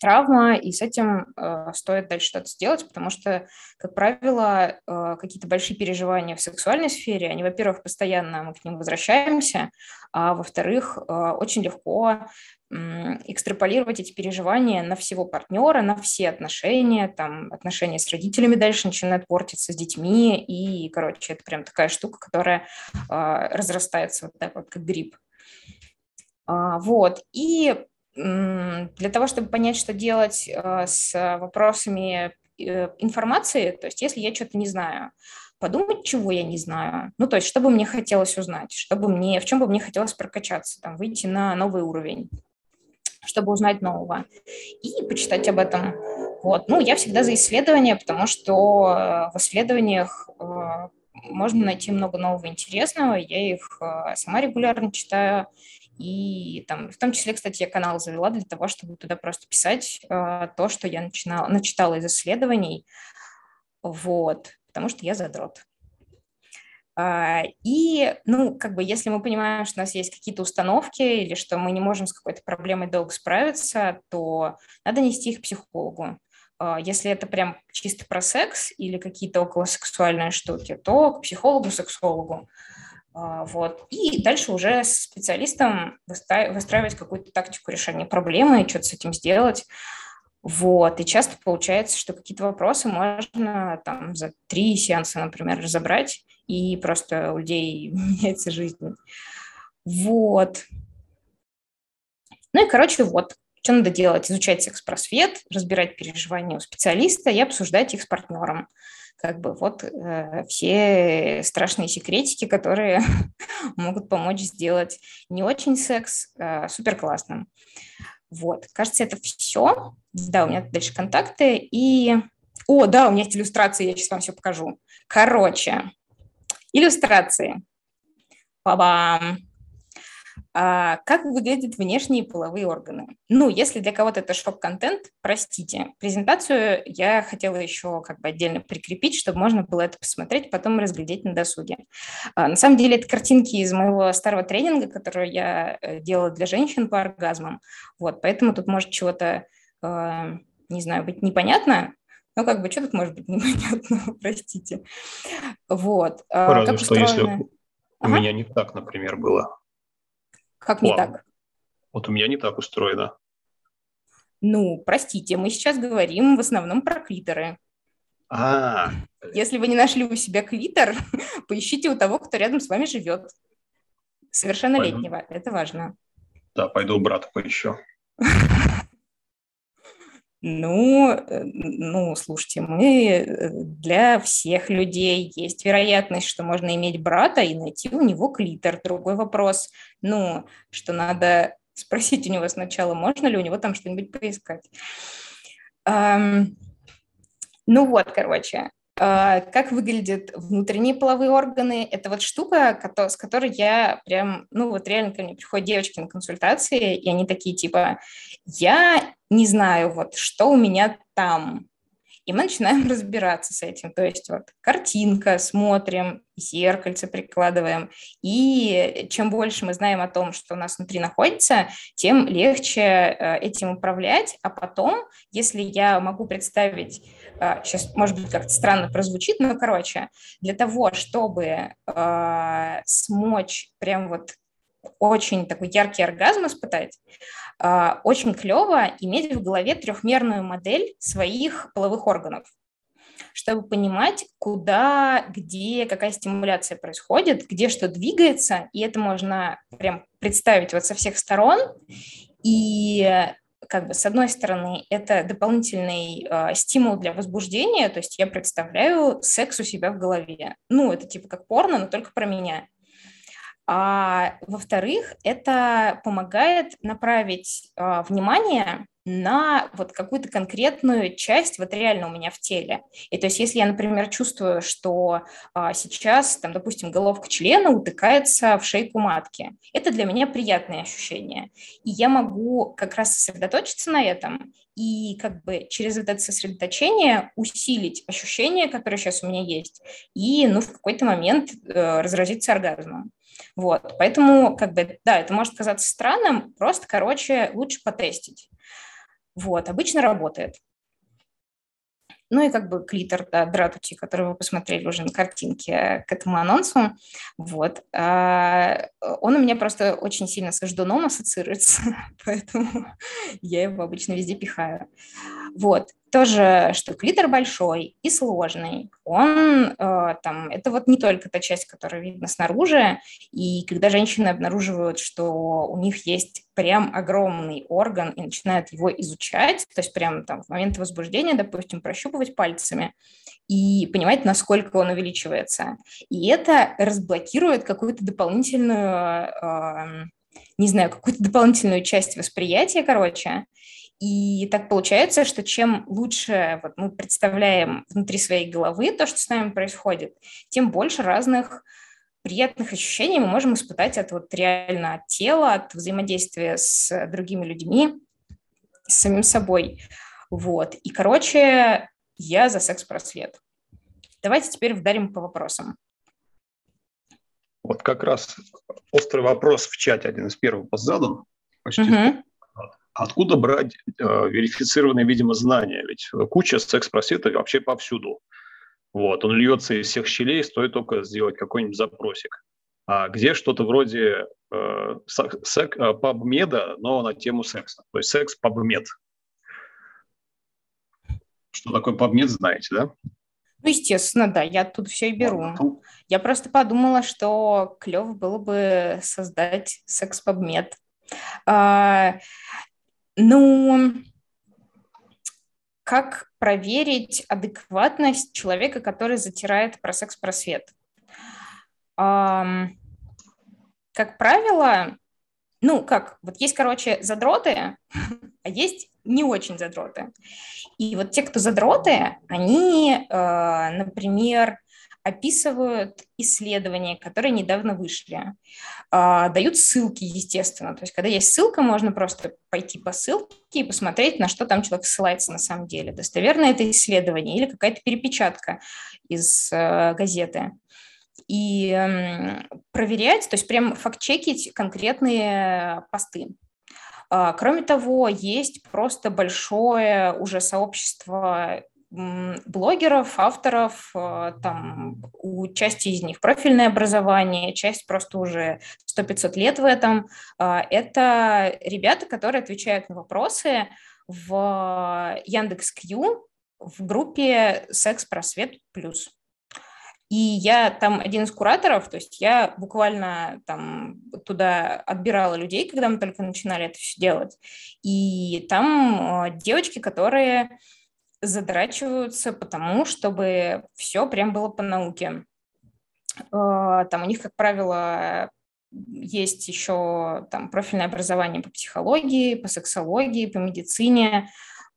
травма, и с этим э, стоит дальше что-то сделать, потому что, как правило, э, какие-то большие переживания в сексуальной сфере, они, во-первых, постоянно мы к ним возвращаемся, а во-вторых, э, очень легко экстраполировать эти переживания на всего партнера, на все отношения, там отношения с родителями дальше начинают портиться, с детьми, и, короче, это прям такая штука, которая э, разрастается вот так вот, как гриб. А, вот, и для того, чтобы понять, что делать э, с вопросами э, информации, то есть если я что-то не знаю, подумать, чего я не знаю. Ну, то есть, что бы мне хотелось узнать, чтобы мне, в чем бы мне хотелось прокачаться, там, выйти на новый уровень чтобы узнать нового, и почитать об этом. Вот. Ну, я всегда за исследования, потому что э, в исследованиях э, можно найти много нового интересного. Я их э, сама регулярно читаю. И там, в том числе, кстати, я канал завела для того, чтобы туда просто писать то, что я начинала, начитала из исследований. Вот, потому что я задрот. А, и, ну, как бы, если мы понимаем, что у нас есть какие-то установки или что мы не можем с какой-то проблемой долго справиться, то надо нести их психологу. А, если это прям чисто про секс или какие-то околосексуальные штуки, то к психологу-сексологу. А, вот. И дальше уже с специалистом выстраивать какую-то тактику решения проблемы что-то с этим сделать. Вот. И часто получается, что какие-то вопросы можно там за три сеанса, например, разобрать, и просто у людей меняется жизнь. Вот. Ну и, короче, вот, что надо делать? Изучать секс-просвет, разбирать переживания у специалиста и обсуждать их с партнером. Как бы вот э, все страшные секретики, которые могут помочь сделать не очень секс э, супер классным. Вот, кажется, это все. Да, у меня дальше контакты. И... О, да, у меня есть иллюстрации, я сейчас вам все покажу. Короче, иллюстрации. Ба-бам! А, как выглядят внешние половые органы? Ну, если для кого-то это шок-контент, простите. Презентацию я хотела еще как бы отдельно прикрепить, чтобы можно было это посмотреть, потом разглядеть на досуге. А, на самом деле это картинки из моего старого тренинга, который я э, делала для женщин по оргазмам. Вот, поэтому тут может чего-то, э, не знаю, быть непонятно, ну, как бы, что тут может быть непонятно, простите. Вот. Разве как что, устроено... если ага. у меня не так, например, было. Как не так? Вот у меня не так устроено. Ну, простите, мы сейчас говорим в основном про клиторы. А. Если вы не нашли у себя клитор, поищите у того, кто рядом с вами живет. Совершеннолетнего. Пойду. Это важно. Да, пойду брата поищу. Ну, э, ну, слушайте, мы э, для всех людей есть вероятность, что можно иметь брата и найти у него клитор. Другой вопрос, ну, что надо спросить у него сначала, можно ли у него там что-нибудь поискать. Ну вот, короче, как выглядят внутренние половые органы? Это вот штука, с которой я прям, ну вот реально ко мне приходят девочки на консультации, и они такие типа, я не знаю вот, что у меня там, и мы начинаем разбираться с этим. То есть вот картинка, смотрим, зеркальце прикладываем. И чем больше мы знаем о том, что у нас внутри находится, тем легче э, этим управлять. А потом, если я могу представить, сейчас, э, может быть, как-то странно прозвучит, но, короче, для того, чтобы э, смочь прям вот очень такой яркий оргазм испытать, очень клево иметь в голове трехмерную модель своих половых органов. чтобы понимать, куда, где, какая стимуляция происходит, где что двигается, и это можно прям представить вот со всех сторон, и как бы с одной стороны это дополнительный э, стимул для возбуждения, то есть я представляю секс у себя в голове. Ну, это типа как порно, но только про меня. А во-вторых, это помогает направить э, внимание на вот какую-то конкретную часть вот реально у меня в теле. И то есть если я, например, чувствую, что а, сейчас, там, допустим, головка члена утыкается в шейку матки, это для меня приятное ощущение. И я могу как раз сосредоточиться на этом и как бы через вот это сосредоточение усилить ощущение, которое сейчас у меня есть, и ну, в какой-то момент э, разразиться оргазмом. Вот, поэтому, как бы, да, это может казаться странным, просто, короче, лучше потестить. Вот, обычно работает. Ну и как бы клитор, да, Дратути, который вы посмотрели уже на картинке к этому анонсу, вот. А, он у меня просто очень сильно с ждуном ассоциируется, поэтому я его обычно везде пихаю. Вот тоже, что клитор большой и сложный. Он э, там, это вот не только та часть, которая видна снаружи, и когда женщины обнаруживают, что у них есть прям огромный орган и начинают его изучать, то есть прям там в момент возбуждения, допустим, прощупывать пальцами и понимать, насколько он увеличивается. И это разблокирует какую-то дополнительную, э, не знаю, какую-то дополнительную часть восприятия, короче, и так получается, что чем лучше вот, мы представляем внутри своей головы то, что с нами происходит, тем больше разных приятных ощущений мы можем испытать от вот реально от тела, от взаимодействия с другими людьми, с самим собой. Вот. И, короче, я за секс-просвет. Давайте теперь вдарим по вопросам. Вот как раз острый вопрос в чате, один из первых был задан. Почти угу. Откуда брать э, верифицированные, видимо, знания? Ведь куча секс-просветов вообще повсюду. Вот, он льется из всех щелей, стоит только сделать какой-нибудь запросик. А где что-то вроде э, сек, э, пабмеда, но на тему секса. То есть секс-пабмед. Что такое пабмед, знаете, да? Ну, естественно, да, я тут все и беру. Вот. Я просто подумала, что клево было бы создать секс-пабмед. А, ну, как проверить адекватность человека, который затирает про секс-просвет? Как правило, ну, как, вот есть, короче, задроты, а есть не очень задроты. И вот те, кто задроты, они, а, например, описывают исследования, которые недавно вышли, а, дают ссылки, естественно. То есть, когда есть ссылка, можно просто пойти по ссылке и посмотреть, на что там человек ссылается на самом деле. Достоверно это исследование или какая-то перепечатка из э, газеты. И э, проверять, то есть прям факт-чекить конкретные посты. А, кроме того, есть просто большое уже сообщество блогеров, авторов, э, там у части из них профильное образование, часть просто уже 100-500 лет в этом. А, это ребята, которые отвечают на вопросы в Яндекс.Кью в группе «Секс-просвет плюс». И я там один из кураторов, то есть я буквально там туда отбирала людей, когда мы только начинали это все делать. И там э, девочки, которые задрачиваются потому, чтобы все прям было по науке. А, там у них, как правило, есть еще там профильное образование по психологии, по сексологии, по медицине.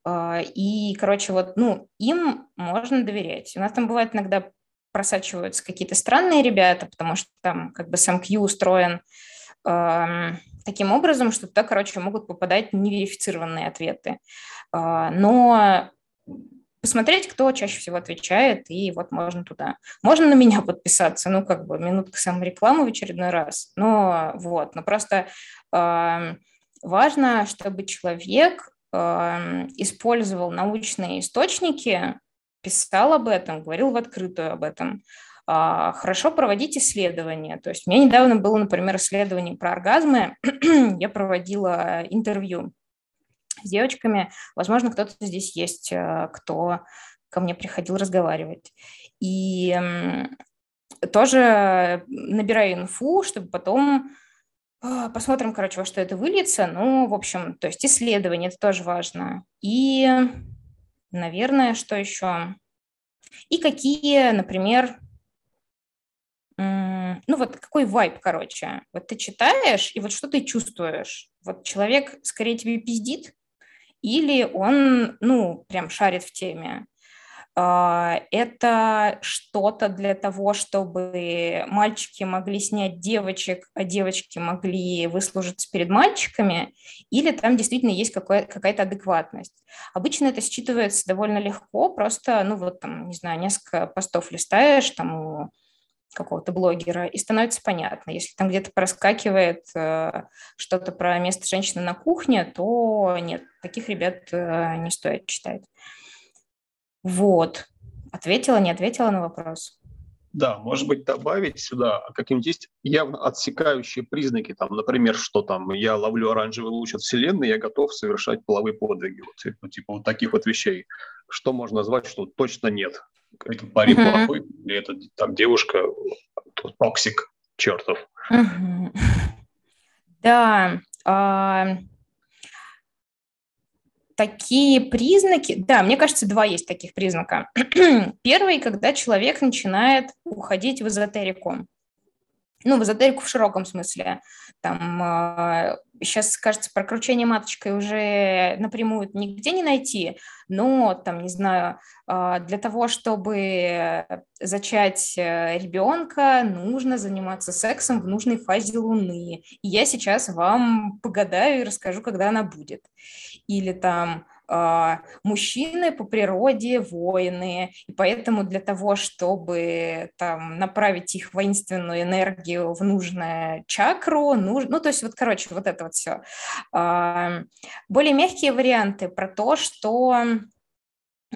А, и, короче, вот, ну, им можно доверять. У нас там бывает иногда просачиваются какие-то странные ребята, потому что там как бы сам Q устроен э, таким образом, что туда, короче, могут попадать неверифицированные ответы. Э, но посмотреть, кто чаще всего отвечает, и вот можно туда. Можно на меня подписаться, ну, как бы минутка саморекламы в очередной раз, но вот, но просто э, важно, чтобы человек э, использовал научные источники, писал об этом, говорил в открытую об этом. Э, хорошо проводить исследования. То есть у меня недавно было, например, исследование про оргазмы, я проводила интервью с девочками. Возможно, кто-то здесь есть, э, кто ко мне приходил разговаривать. И тоже набираю инфу, чтобы потом а, посмотрим, короче, во что это выльется. Ну, в общем, то есть исследование, это тоже важно. И, наверное, что еще? И какие, например, ну вот какой вайб, короче. Вот ты читаешь, и вот что ты чувствуешь? Вот человек скорее тебе пиздит, или он, ну, прям шарит в теме. А, это что-то для того, чтобы мальчики могли снять девочек, а девочки могли выслужиться перед мальчиками, или там действительно есть какая-то адекватность. Обычно это считывается довольно легко, просто, ну вот там, не знаю, несколько постов листаешь, там у какого-то блогера, и становится понятно. Если там где-то проскакивает э, что-то про место женщины на кухне, то нет, таких ребят э, не стоит читать. Вот. Ответила, не ответила на вопрос? Да, может быть, добавить сюда какие-нибудь есть явно отсекающие признаки, там, например, что там я ловлю оранжевый луч от Вселенной, я готов совершать половые подвиги, вот, ну, типа вот таких вот вещей. Что можно назвать, что точно нет? Это парень uh-huh. плохой, или это там девушка, токсик чертов. Uh-huh. Да, а, такие признаки, да, мне кажется, два есть таких признака. Первый, когда человек начинает уходить в эзотерику. Ну, в эзотерику в широком смысле. Там э, сейчас, кажется, прокручение маточкой уже напрямую нигде не найти, но там, не знаю, э, для того, чтобы зачать э, ребенка, нужно заниматься сексом в нужной фазе Луны. И я сейчас вам погадаю и расскажу, когда она будет. Или там мужчины по природе воины, и поэтому для того, чтобы там направить их воинственную энергию в нужную чакру, нуж... ну, то есть вот, короче, вот это вот все. А, более мягкие варианты про то, что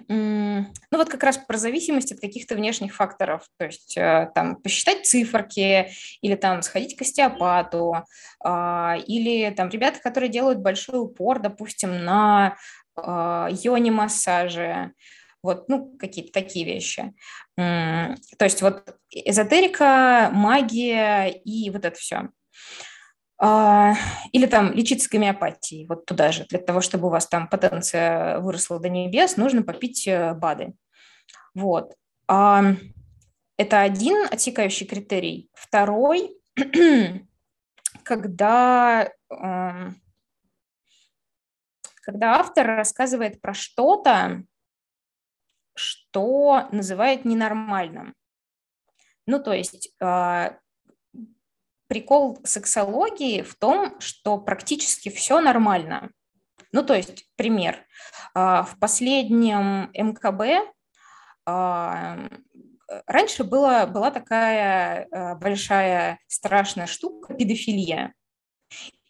ну вот как раз про зависимость от каких-то внешних факторов, то есть э, там посчитать циферки или там сходить к остеопату, а, или там ребята, которые делают большой упор, допустим, на а, йони-массажи, вот, ну, какие-то такие вещи. То есть вот эзотерика, магия и вот это все. А, или там лечиться гомеопатией, вот туда же. Для того, чтобы у вас там потенция выросла до небес, нужно попить э, БАДы. Вот. Это один отсекающий критерий. Второй, когда когда автор рассказывает про что-то, что называет ненормальным. Ну, то есть э, прикол сексологии в том, что практически все нормально. Ну, то есть, пример. Э, в последнем МКБ э, раньше была, была такая большая страшная штука педофилия.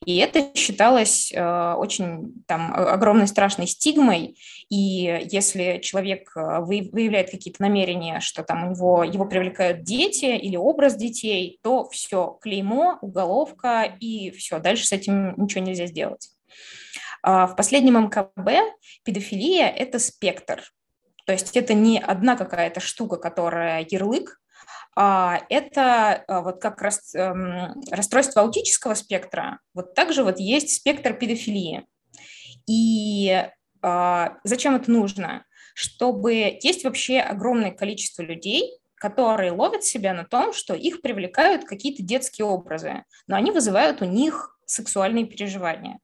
И это считалось э, очень там, огромной страшной стигмой. И если человек э, выявляет какие-то намерения, что там у него его привлекают дети или образ детей, то все, клеймо, уголовка и все, дальше с этим ничего нельзя сделать. А в последнем МКБ педофилия – это спектр. То есть это не одна какая-то штука, которая ярлык, это а, вот как рас, эм, расстройство аутического спектра, вот также вот есть спектр педофилии. И а, зачем это нужно? Чтобы есть вообще огромное количество людей, которые ловят себя на том, что их привлекают какие-то детские образы, но они вызывают у них сексуальные переживания.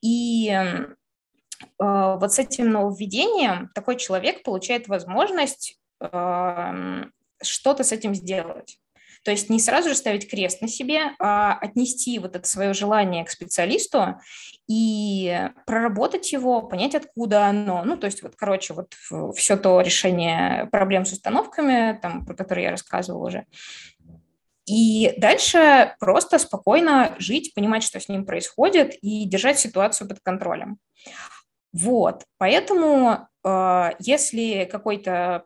И вот с этим нововведением такой человек получает возможность эм, что-то с этим сделать. То есть не сразу же ставить крест на себе, а отнести вот это свое желание к специалисту и проработать его, понять, откуда оно. Ну, то есть вот, короче, вот все то решение проблем с установками, там, про которые я рассказывала уже. И дальше просто спокойно жить, понимать, что с ним происходит, и держать ситуацию под контролем. Вот, поэтому э, если какой-то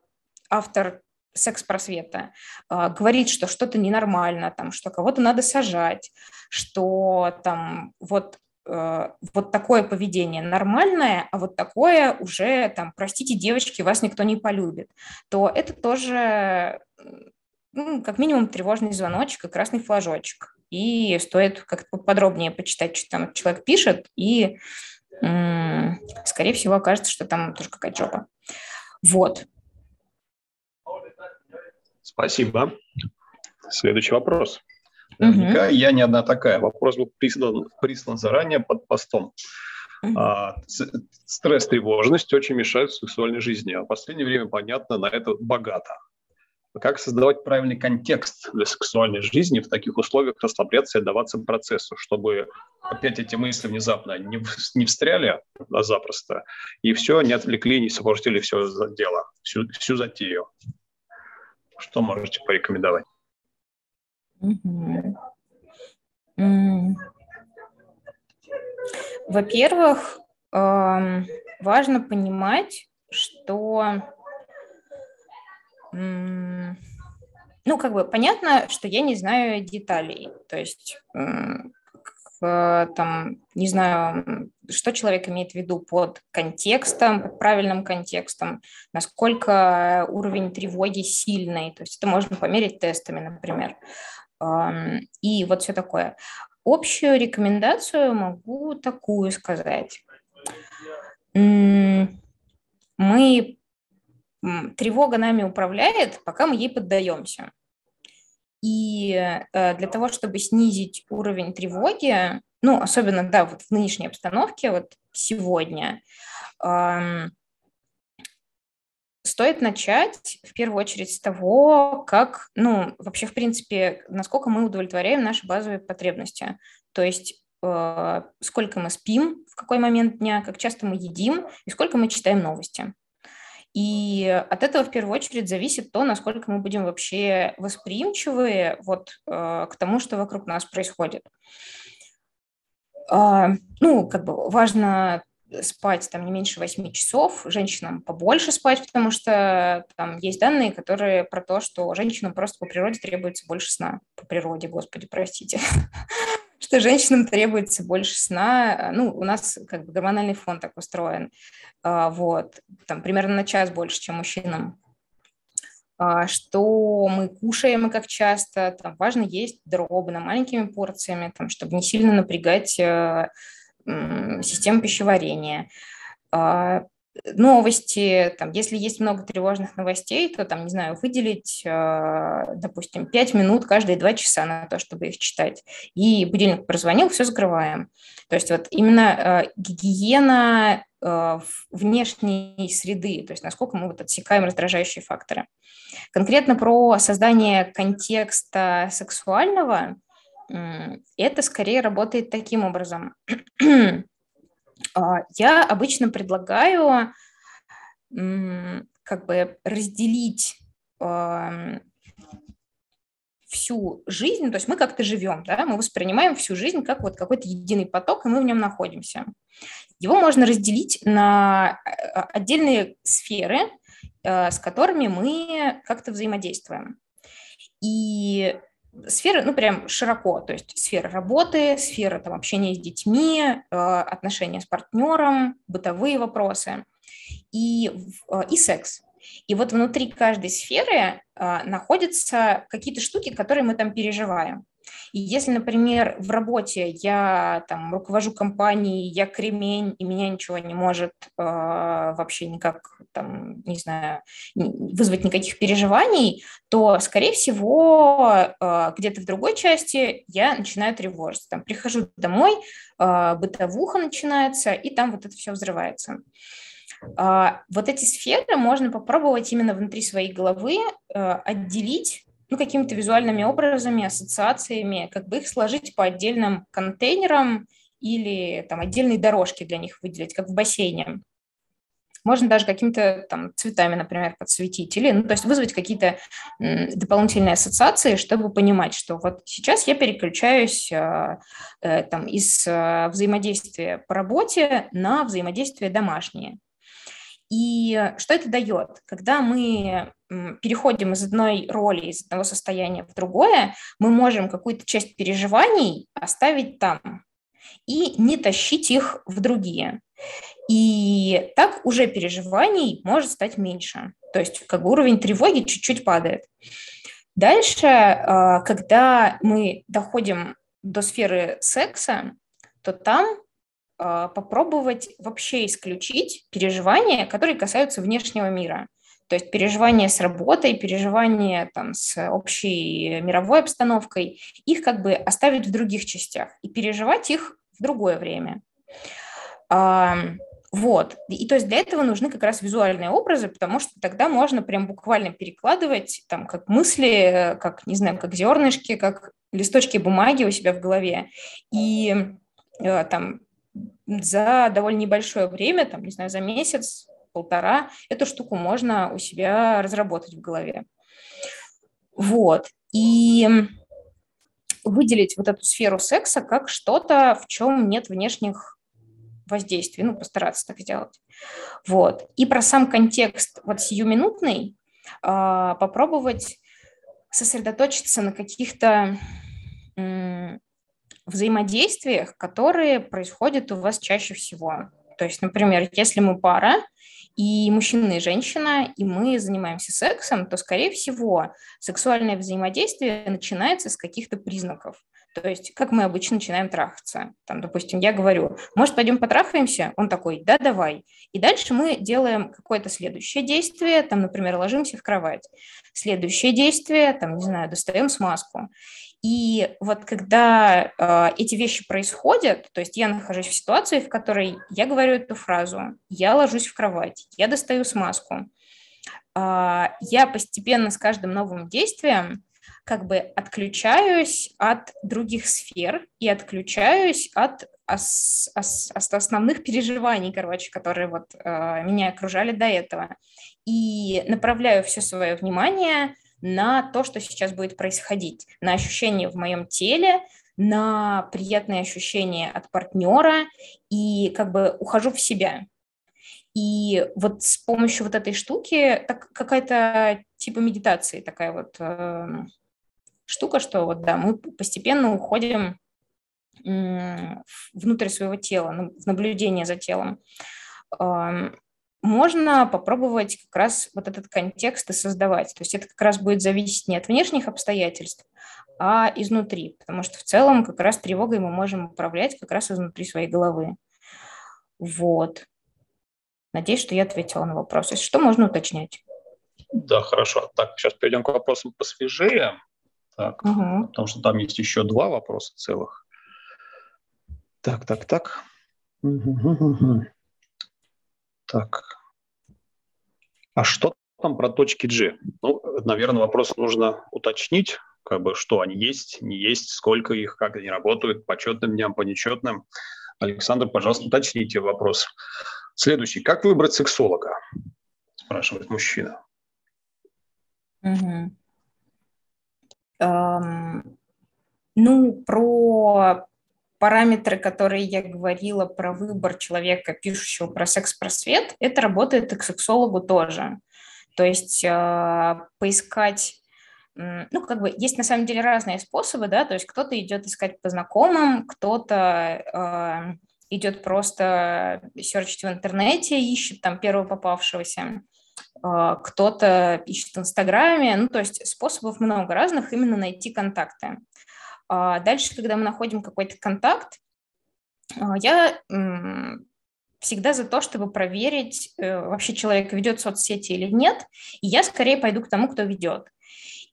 автор секс-просвета, а, говорит, что что-то ненормально, там, что кого-то надо сажать, что там вот э, вот такое поведение нормальное, а вот такое уже, там, простите, девочки, вас никто не полюбит, то это тоже ну, как минимум тревожный звоночек и красный флажочек. И стоит как-то подробнее почитать, что там человек пишет, и, скорее всего, окажется, что там тоже какая-то жопа. Вот. Спасибо. Следующий вопрос. Наверняка угу. я не одна такая. Вопрос был прислан, прислан заранее под постом. А, стресс, тревожность очень мешают сексуальной жизни. А в последнее время, понятно, на это богато. Как создавать правильный контекст для сексуальной жизни в таких условиях расслабляться и отдаваться процессу, чтобы опять эти мысли внезапно не, не встряли а запросто, и все, не отвлекли, не сопортили все дело, всю, всю затею. Что можете порекомендовать? Во-первых, важно понимать, что ну, как бы понятно, что я не знаю деталей. То есть там, не знаю, что человек имеет в виду под контекстом, под правильным контекстом, насколько уровень тревоги сильный. То есть это можно померить тестами, например. И вот все такое. Общую рекомендацию могу такую сказать. Мы тревога нами управляет, пока мы ей поддаемся. И э, для того, чтобы снизить уровень тревоги, ну, особенно, да, вот в нынешней обстановке, вот сегодня, стоит начать в первую очередь с того, как, ну, вообще, в принципе, насколько мы удовлетворяем наши базовые потребности. То есть э, сколько мы спим, в какой момент дня, как часто мы едим и сколько мы читаем новости. И от этого в первую очередь зависит то, насколько мы будем вообще восприимчивы вот, э, к тому, что вокруг нас происходит. Э, ну, как бы важно спать там не меньше 8 часов, женщинам побольше спать, потому что там есть данные, которые про то, что женщинам просто по природе требуется больше сна. По природе, господи, простите. что женщинам требуется больше сна. Ну, у нас как бы гормональный фон так устроен. А, вот, там примерно на час больше, чем мужчинам. А, что мы кушаем и как часто, там важно есть дробно, маленькими порциями, там, чтобы не сильно напрягать э, систему пищеварения. А, новости, там, если есть много тревожных новостей, то, там, не знаю, выделить, э, допустим, 5 минут каждые 2 часа на то, чтобы их читать. И будильник прозвонил, все закрываем. То есть вот именно э, гигиена э, внешней среды, то есть насколько мы вот отсекаем раздражающие факторы. Конкретно про создание контекста сексуального, это скорее работает таким образом. А, я обычно предлагаю как бы разделить всю жизнь, то есть мы как-то живем, да, мы воспринимаем всю жизнь как вот какой-то единый поток, и мы в нем находимся. Его можно разделить на а, отдельные сферы, а, с которыми мы как-то взаимодействуем. И сферы, ну, прям широко, то есть сфера работы, сфера там, общения с детьми, э, отношения с партнером, бытовые вопросы и, э, и секс. И вот внутри каждой сферы э, находятся какие-то штуки, которые мы там переживаем. И если, например, в работе я там руковожу компанией, я кремень, и меня ничего не может э, вообще никак, там, не знаю, вызвать никаких переживаний, то, скорее всего, э, где-то в другой части я начинаю тревожиться. Там прихожу домой, э, бытовуха начинается, и там вот это все взрывается. Uh, вот эти сферы можно попробовать именно внутри своей головы uh, отделить ну, какими-то визуальными образами, ассоциациями, как бы их сложить по отдельным контейнерам или там отдельные дорожки для них выделить, как в бассейне. Можно даже какими-то там цветами, например, подсветить, или, ну, то есть вызвать какие-то дополнительные ассоциации, чтобы понимать, что вот сейчас я переключаюсь э, э, там из э, взаимодействия по работе на взаимодействие домашнее. И что это дает? Когда мы переходим из одной роли, из одного состояния в другое, мы можем какую-то часть переживаний оставить там. и не тащить их в другие. И так уже переживаний может стать меньше. То есть как бы уровень тревоги чуть-чуть падает. Дальше, а, когда мы доходим до сферы секса, то там попробовать вообще исключить переживания, которые касаются внешнего мира. То есть переживания с работой, переживания там, с общей мировой обстановкой, их как бы оставить в других частях и переживать их в другое время. Вот. И то есть для этого нужны как раз визуальные образы, потому что тогда можно прям буквально перекладывать там как мысли, как, не знаю, как зернышки, как листочки бумаги у себя в голове. И э, там за довольно небольшое время, там, не знаю, за месяц, полтора, эту штуку можно у себя разработать в голове. Вот. И выделить вот эту сферу секса как что-то, в чем нет внешних воздействий, ну, постараться так сделать. Вот. И про сам контекст вот сиюминутный э, попробовать сосредоточиться на каких-то взаимодействиях, которые происходят у вас чаще всего. То есть, например, если мы пара, и мужчина и женщина, и мы занимаемся сексом, то, скорее всего, сексуальное взаимодействие начинается с каких-то признаков. То есть, как мы обычно начинаем трахаться. Там, допустим, я говорю, может, пойдем потрахаемся? Он такой, да, давай. И дальше мы делаем какое-то следующее действие, там, например, ложимся в кровать. Следующее действие, там, не знаю, достаем смазку. И вот когда э, эти вещи происходят, то есть я нахожусь в ситуации, в которой я говорю эту фразу, я ложусь в кровать, я достаю смазку, э, я постепенно с каждым новым действием как бы отключаюсь от других сфер и отключаюсь от ос, ос, основных переживаний, короче, которые вот э, меня окружали до этого. И направляю все свое внимание на то, что сейчас будет происходить, на ощущения в моем теле, на приятные ощущения от партнера и как бы ухожу в себя. И вот с помощью вот этой штуки так, какая-то типа медитации такая вот э, штука, что вот да, мы постепенно уходим э, внутрь своего тела, ну, в наблюдение за телом. Э, можно попробовать как раз вот этот контекст и создавать. То есть это как раз будет зависеть не от внешних обстоятельств, а изнутри, потому что в целом как раз тревогой мы можем управлять как раз изнутри своей головы. Вот. Надеюсь, что я ответила на вопрос. Если что, можно уточнять. Да, хорошо. Так, сейчас перейдем к вопросам посвежее. Так, угу. потому что там есть еще два вопроса целых. Так, так, так. Так. А что там про точки G? Ну, наверное, вопрос нужно уточнить, как бы, что они есть, не есть, сколько их, как они работают, по четным дням, по нечетным. Александр, пожалуйста, уточните вопрос. Следующий. Как выбрать сексолога? Спрашивает мужчина. Угу. Um, ну, про параметры, которые я говорила про выбор человека, пишущего про секс-просвет, это работает и к сексологу тоже. То есть э, поискать ну, как бы есть на самом деле разные способы, да, то есть кто-то идет искать по знакомым, кто-то э, идет просто серчить в интернете, ищет там первого попавшегося, э, кто-то ищет в Инстаграме, ну, то есть способов много разных именно найти контакты. А дальше, когда мы находим какой-то контакт, а, я всегда за то, чтобы проверить, э, вообще человек ведет соцсети или нет, и я скорее пойду к тому, кто ведет.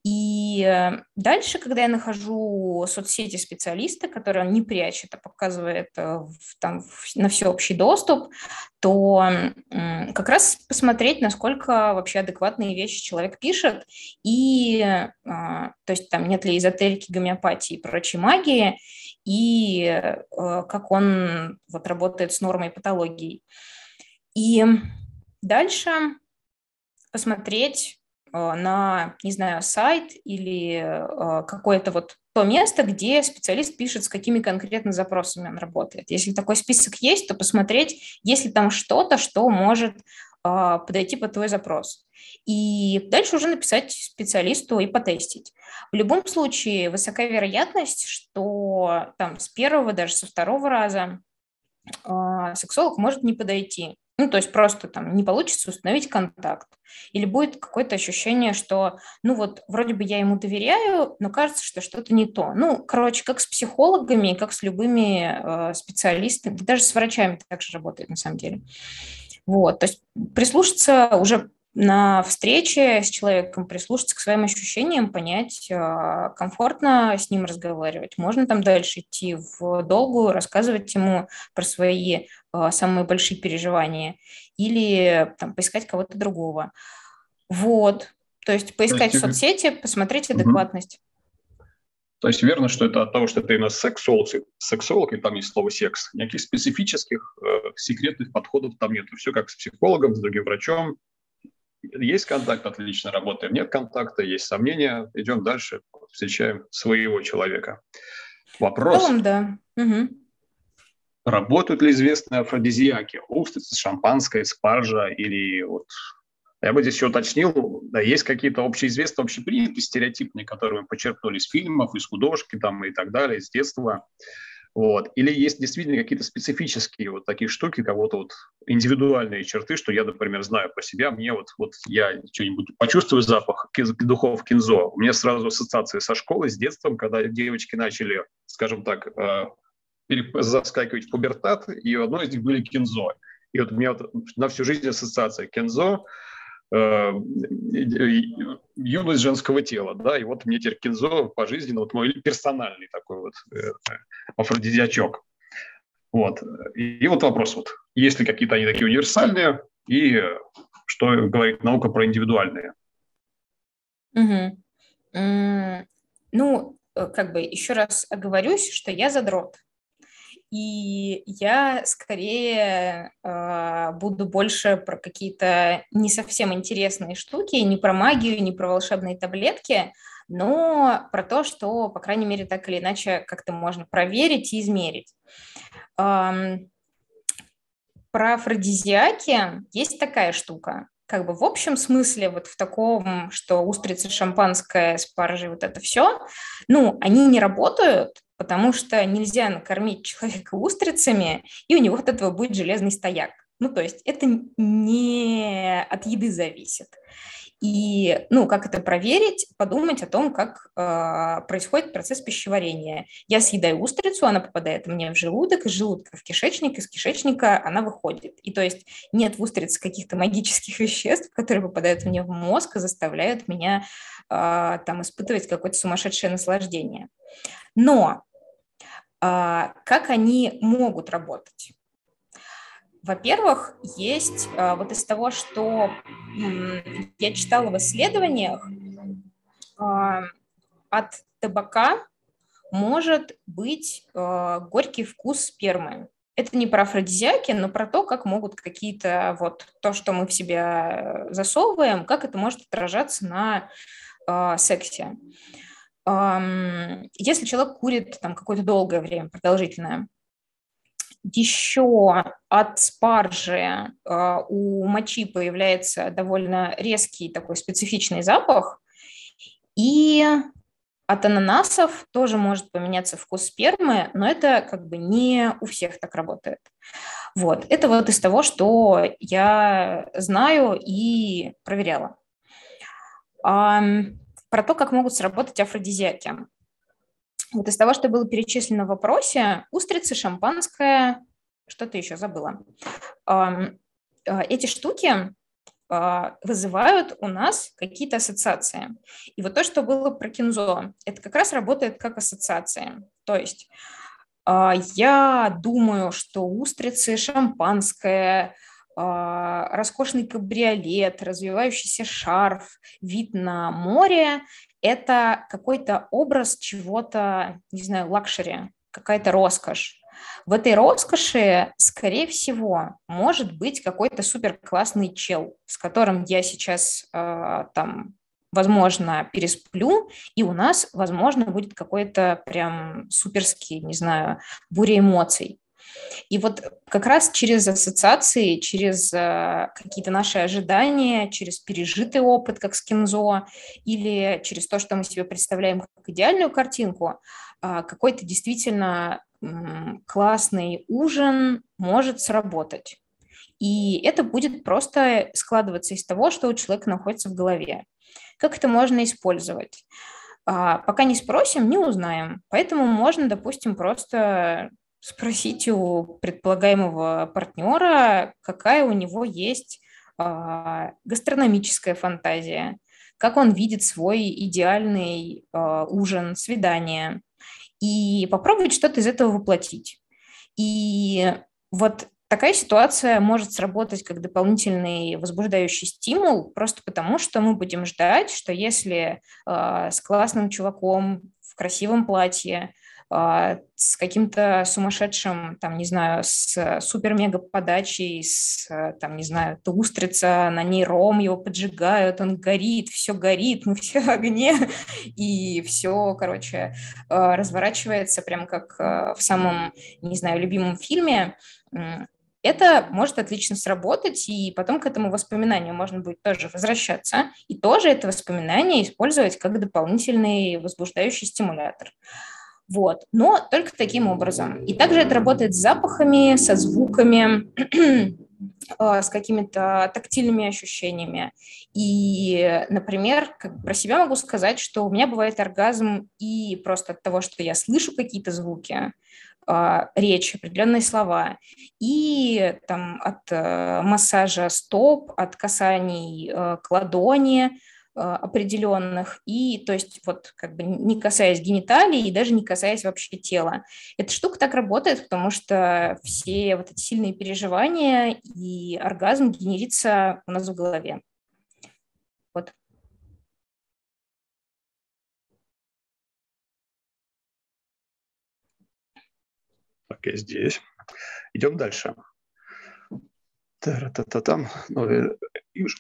И э, дальше, когда я нахожу соцсети специалиста, который он не прячет, а показывает э, там, на всеобщий доступ, то как раз посмотреть, насколько вообще адекватные вещи человек пишет, и а, то есть там нет ли эзотерики, гомеопатии и прочей магии, и как он вот работает с нормой патологии. И дальше посмотреть, Э, на, не знаю, сайт или э, какое-то вот то место, где специалист пишет, с какими конкретно запросами он работает. Если такой список есть, то посмотреть, есть ли там что-то, что может э, подойти под твой запрос. И дальше уже написать специалисту и потестить. В любом случае высока вероятность, что там с первого, даже со второго раза э, сексолог может не подойти. Ну, то есть просто там не получится установить контакт. Или будет какое-то ощущение, что, ну вот, вроде бы я ему доверяю, но кажется, что что-то не то. Ну, короче, как с психологами, как с любыми э, специалистами, даже с врачами так же работает на самом деле. Вот, то есть прислушаться уже на встрече с человеком прислушаться к своим ощущениям, понять, а, комфортно с ним разговаривать. Можно там дальше идти в долгую, рассказывать ему про свои а, самые большие переживания или там, поискать кого-то другого. Вот. То есть поискать То есть... в соцсети, посмотреть адекватность. То есть верно, что это от того, что ты именно сексолог, сексолог, и там есть слово секс. Никаких специфических э, секретных подходов там нет. Все как с психологом, с другим врачом, есть контакт, отлично работаем. Нет контакта, есть сомнения, идем дальше, встречаем своего человека. Вопрос. целом, да. Угу. Работают ли известные афродизиаки? Устрица, шампанское, спаржа или вот... Я бы здесь еще уточнил, да, есть какие-то общеизвестные, общепринятые стереотипы, которые мы почерпнули из фильмов, из художки там и так далее, из детства. Вот. Или есть действительно какие-то специфические вот такие штуки, кого-то вот индивидуальные черты, что я, например, знаю по себе, мне вот, вот я что-нибудь почувствую запах духов кинзо, у меня сразу ассоциации со школы, с детством, когда девочки начали, скажем так, э, заскакивать в пубертат, и у одной из них были кинзо. И вот у меня вот на всю жизнь ассоциация кинзо, юность женского тела, да, и вот мне теперь кинзо пожизненно, вот мой персональный такой вот э, афродизиачок. Вот. И, и вот вопрос вот, есть ли какие-то они такие универсальные, и что говорит наука про индивидуальные? Угу. Ну, э, как бы еще раз оговорюсь, что я задрот. И я скорее э, буду больше про какие-то не совсем интересные штуки, не про магию, не про волшебные таблетки, но про то, что, по крайней мере, так или иначе как-то можно проверить и измерить. Эм, про афродизиаки есть такая штука. Как бы в общем смысле, вот в таком, что устрицы, шампанское, спаржи, вот это все, ну, они не работают, потому что нельзя накормить человека устрицами, и у него от этого будет железный стояк. Ну, то есть это не от еды зависит. И, ну, как это проверить? Подумать о том, как э, происходит процесс пищеварения. Я съедаю устрицу, она попадает мне в желудок, из желудка в кишечник, из кишечника она выходит. И то есть нет в устрице каких-то магических веществ, которые попадают мне в мозг и заставляют меня э, там испытывать какое-то сумасшедшее наслаждение. Но как они могут работать? Во-первых, есть а, вот из того, что я читала в исследованиях, а, от табака может быть горький вкус спермы. Это не про афродизиаки, но про то, как могут какие-то вот то, что мы в себя засовываем, как это может отражаться на сексе. Если человек курит там какое-то долгое время, продолжительное, еще от спаржи а, у мочи появляется довольно резкий такой специфичный запах, и от ананасов тоже может поменяться вкус спермы, но это как бы не у всех так работает. Вот, это вот из того, что я знаю и проверяла про то, как могут сработать афродизиаки. Вот из того, что было перечислено в вопросе, устрицы, шампанское, что-то еще забыла. А, эти штуки а, вызывают у нас какие-то ассоциации. И вот то, что было про кинзу, это как раз работает как ассоциация. То есть а, я думаю, что устрицы, шампанское, роскошный кабриолет, развевающийся шарф, вид на море – это какой-то образ чего-то, не знаю, luxury, какая-то роскошь. В этой роскоши, скорее всего, может быть какой-то супер классный чел, с которым я сейчас э, там, возможно, пересплю, и у нас, возможно, будет какой-то прям суперский, не знаю, буря эмоций. И вот как раз через ассоциации, через э, какие-то наши ожидания, через пережитый опыт, как с кинзо, или через то, что мы себе представляем как идеальную картинку, какой-то действительно классный ужин может сработать. И это будет просто складываться из того, что у человека находится в голове. Как это можно использовать? А, пока не спросим, не узнаем. Поэтому можно, допустим, просто спросить у предполагаемого партнера, какая у него есть а, гастрономическая фантазия, как он видит свой идеальный а, ужин, свидание, и попробовать что-то из этого воплотить. И вот Такая ситуация может сработать как дополнительный возбуждающий стимул, просто потому что мы будем ждать, что если э, с классным чуваком в красивом платье, с каким-то сумасшедшим, там, не знаю, с супер-мега подачей, с, там, не знаю, то устрица, на ней ром, его поджигают, он горит, все горит, мы все в огне, и все, короче, э, разворачивается прям как в самом, не знаю, любимом фильме, это может отлично сработать, и потом к этому воспоминанию можно будет тоже возвращаться, и тоже это воспоминание использовать как дополнительный возбуждающий стимулятор. Вот. Но только таким образом. И также это работает с запахами, со звуками, а, с какими-то тактильными ощущениями. И, например, как про себя могу сказать, что у меня бывает оргазм и просто от того, что я слышу какие-то звуки, а, речь, определенные слова. И там от э, массажа стоп, от касаний э, к ладони э, определенных, и то есть вот как бы не касаясь гениталий и даже не касаясь вообще тела. Эта штука так работает, потому что все вот эти сильные переживания и оргазм генерится у нас в голове. Вот. Так, я здесь. Идем дальше. Та-та-та-там. Ну, э,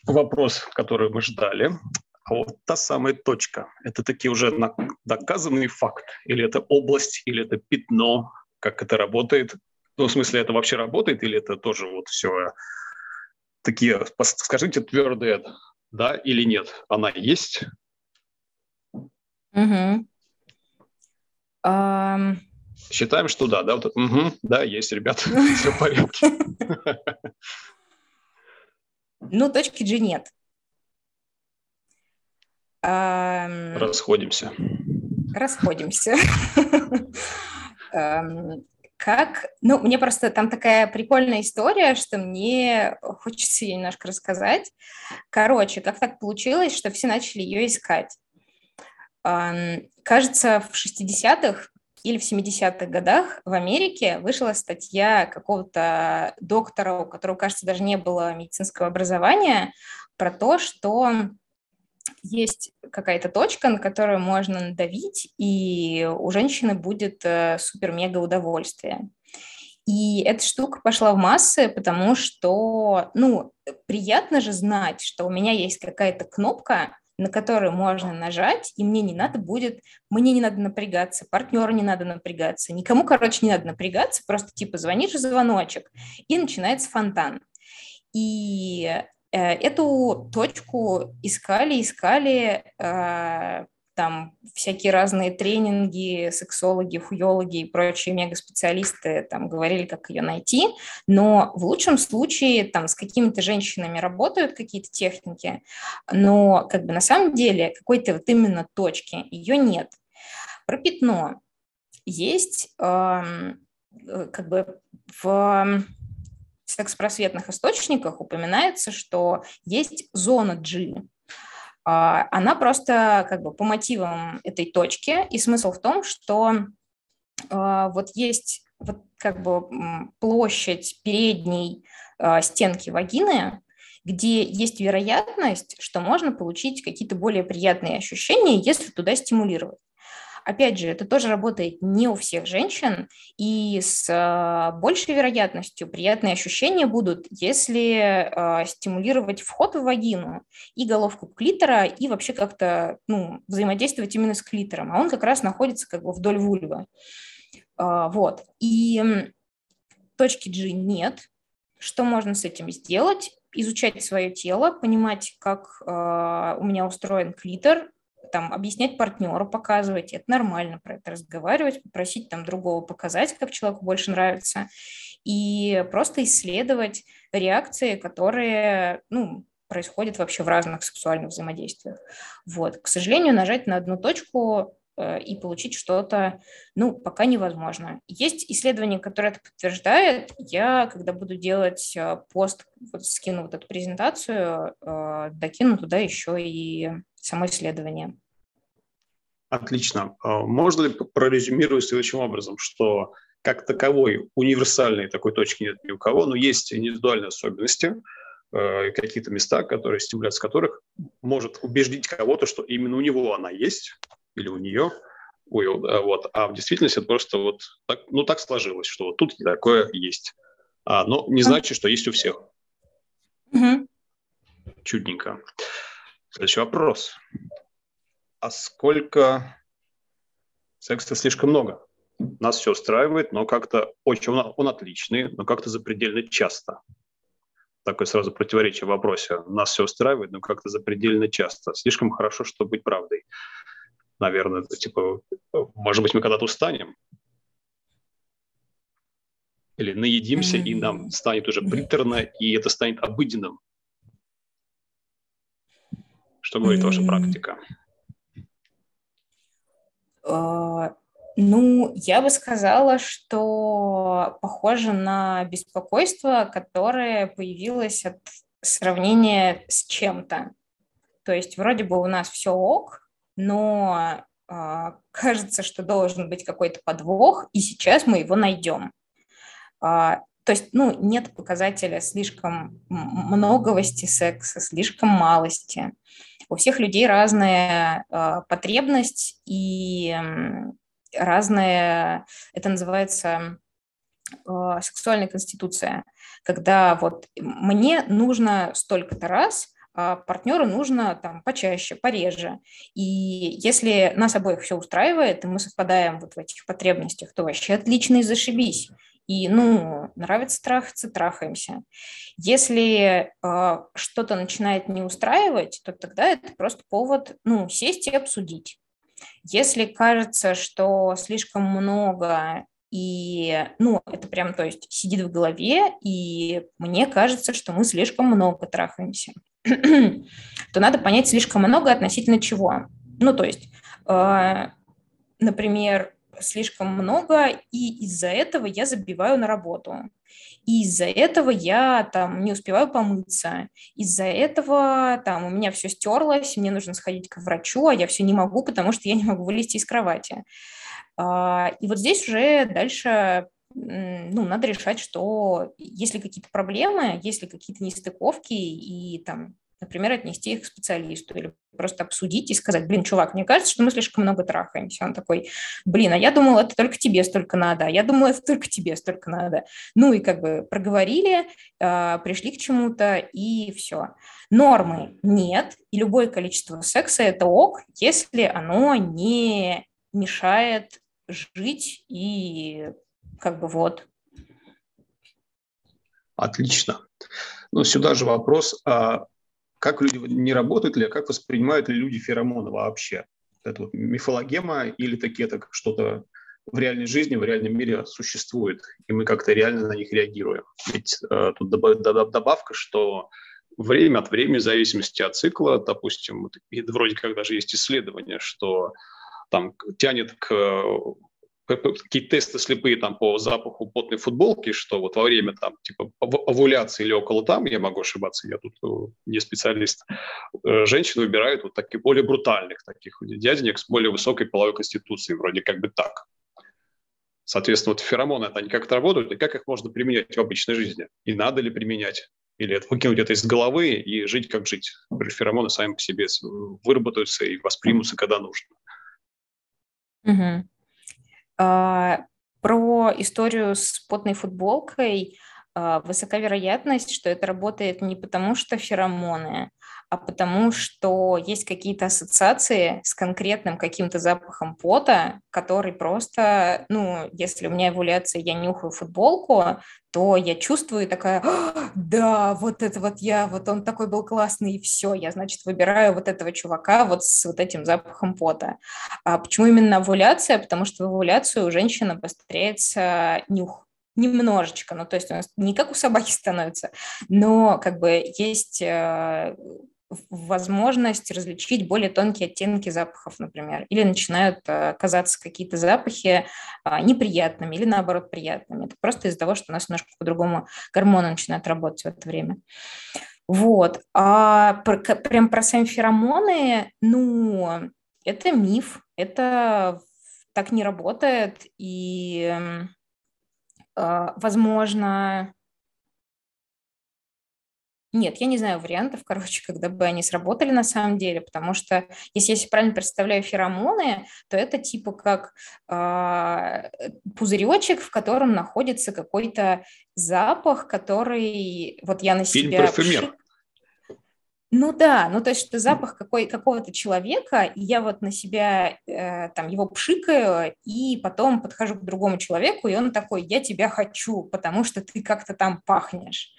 вопрос, который мы ждали. А вот та самая точка, это такие уже доказанный факт? Или это область, или это пятно? Как это работает? Ну, в смысле, это вообще работает, или это тоже вот все такие, скажите твердые, да или нет? Она есть? Угу. Um... Считаем, что да, да, вот это, угу, да, есть, ребята, все в порядке. Ну, точки G нет. Расходимся. Расходимся. Как, ну, мне просто там такая прикольная история, что мне хочется ее немножко рассказать. Короче, как так получилось, что все начали ее искать? Кажется, в 60-х или в 70-х годах в Америке вышла статья какого-то доктора, у которого, кажется, даже не было медицинского образования, про то, что есть какая-то точка, на которую можно надавить, и у женщины будет э, супер-мега удовольствие. И эта штука пошла в массы, потому что, ну, приятно же знать, что у меня есть какая-то кнопка, на который можно нажать, и мне не надо будет, мне не надо напрягаться, партнеру не надо напрягаться, никому, короче, не надо напрягаться, просто типа звонишь звоночек, и начинается фонтан. И эту точку искали, искали, э, там всякие разные тренинги, сексологи, хуёлоги и прочие мегаспециалисты там говорили, как ее найти, но в лучшем случае там с какими-то женщинами работают какие-то техники, но как бы на самом деле какой-то вот именно точки ее нет. Про пятно есть э, как бы в секс-просветных источниках упоминается, что есть зона G, а, она просто как бы по мотивам этой точки, и смысл в том, что а, вот есть вот как бы площадь передней а, стенки вагины, где есть вероятность, что можно получить какие-то более приятные ощущения, если туда стимулировать. Опять же, это тоже работает не у всех женщин, и с э, большей вероятностью приятные ощущения будут, если э, стимулировать вход в вагину и головку клитора, и вообще как-то ну, взаимодействовать именно с клитором, а он как раз находится как бы вдоль вульвы. Э, вот. И точки G нет. Что можно с этим сделать? Изучать свое тело, понимать, как э, у меня устроен клитор, там, объяснять партнеру, показывать, это нормально про это разговаривать, попросить там другого показать, как человеку больше нравится, и просто исследовать реакции, которые, ну, происходят вообще в разных сексуальных взаимодействиях. Вот. К сожалению, нажать на одну точку и получить что-то, ну, пока невозможно. Есть исследование, которое это подтверждает. Я, когда буду делать э, пост, вот скину вот эту презентацию, э, докину туда еще и само исследование. Отлично. А можно ли прорезюмировать следующим образом, что как таковой универсальной такой точки нет ни у кого, но есть индивидуальные особенности, э, какие-то места, которые, стимуляция которых может убеждить кого-то, что именно у него она есть или у нее, ой, вот, а в действительности это просто вот так, ну так сложилось, что вот тут такое есть, а, но не значит, что есть у всех. Угу. Чудненько. Следующий вопрос. А сколько секса слишком много? Нас все устраивает, но как-то очень он, он отличный, но как-то запредельно часто. Такое сразу противоречие в вопросе. Нас все устраивает, но как-то запредельно часто. Слишком хорошо, чтобы быть правдой. Наверное, типа, может быть, мы когда-то устанем, или наедимся, и нам станет уже приторно, и это станет обыденным. Что говорит ваша практика? А, ну, я бы сказала, что похоже на беспокойство, которое появилось от сравнения с чем-то. То есть вроде бы у нас все ок, но э, кажется, что должен быть какой-то подвох, и сейчас мы его найдем. Э, то есть, ну, нет показателя слишком многовости секса, слишком малости. У всех людей разная э, потребность и разная, это называется сексуальная конституция, когда вот мне нужно столько-то раз, а партнеру нужно там почаще, пореже. И если нас обоих все устраивает, и мы совпадаем вот в этих потребностях, то вообще отлично и зашибись и, ну, нравится трахаться, трахаемся. Если э, что-то начинает не устраивать, то тогда это просто повод, ну, сесть и обсудить. Если кажется, что слишком много и, ну, это прям, то есть, сидит в голове, и мне кажется, что мы слишком много трахаемся, то надо понять слишком много относительно чего. Ну, то есть, э, например, слишком много, и из-за этого я забиваю на работу. И из-за этого я там не успеваю помыться. Из-за этого там у меня все стерлось, мне нужно сходить к врачу, а я все не могу, потому что я не могу вылезти из кровати. А, и вот здесь уже дальше ну, надо решать, что если какие-то проблемы, если какие-то нестыковки, и там например, отнести их к специалисту или просто обсудить и сказать, блин, чувак, мне кажется, что мы слишком много трахаемся. Он такой, блин, а я думал, это только тебе столько надо, а я думал, это только тебе столько надо. Ну и как бы проговорили, а, пришли к чему-то и все. Нормы нет, и любое количество секса – это ок, если оно не мешает жить и как бы вот. Отлично. Ну, сюда же вопрос, а как люди не работают ли, а как воспринимают ли люди феромоны вообще? Это вот мифологема или такие это что-то в реальной жизни, в реальном мире существует, и мы как-то реально на них реагируем. Ведь э, тут добавка, что время от времени, в зависимости от цикла, допустим, и вроде как даже есть исследование, что там тянет к какие тесты слепые там по запаху потной футболки, что вот во время там типа овуляции или около там, я могу ошибаться, я тут э, не специалист, э, женщины выбирают вот таких более брутальных таких дяденек с более высокой половой конституцией, вроде как бы так. Соответственно, вот феромоны, это они как-то работают, и как их можно применять в обычной жизни? И надо ли применять? Или это выкинуть это из головы и жить как жить? Феромоны сами по себе выработаются и воспримутся, когда нужно. Угу. А, про историю с потной футболкой а, высока вероятность, что это работает не потому, что феромоны, а потому что есть какие-то ассоциации с конкретным каким-то запахом пота, который просто, ну, если у меня эволюция, я нюхаю футболку, то я чувствую такая, да, вот это вот я, вот он такой был классный, и все, я, значит, выбираю вот этого чувака вот с вот этим запахом пота. А почему именно овуляция? Потому что в овуляцию у женщины обостряется нюх немножечко, ну, то есть у нас не как у собаки становится, но как бы есть э, возможность различить более тонкие оттенки запахов, например, или начинают э, казаться какие-то запахи э, неприятными или, наоборот, приятными. Это просто из-за того, что у нас немножко по-другому гормоны начинают работать в это время. Вот. А прям про сами феромоны, ну, это миф, это так не работает, и а, возможно, нет, я не знаю вариантов, короче, когда бы они сработали на самом деле, потому что, если я правильно представляю феромоны, то это типа как э, пузыречек, в котором находится какой-то запах, который вот я на Фильм себя... Парфюмер. Ну да, ну то есть что запах какой, какого-то человека, и я вот на себя э, там его пшикаю, и потом подхожу к другому человеку, и он такой, я тебя хочу, потому что ты как-то там пахнешь.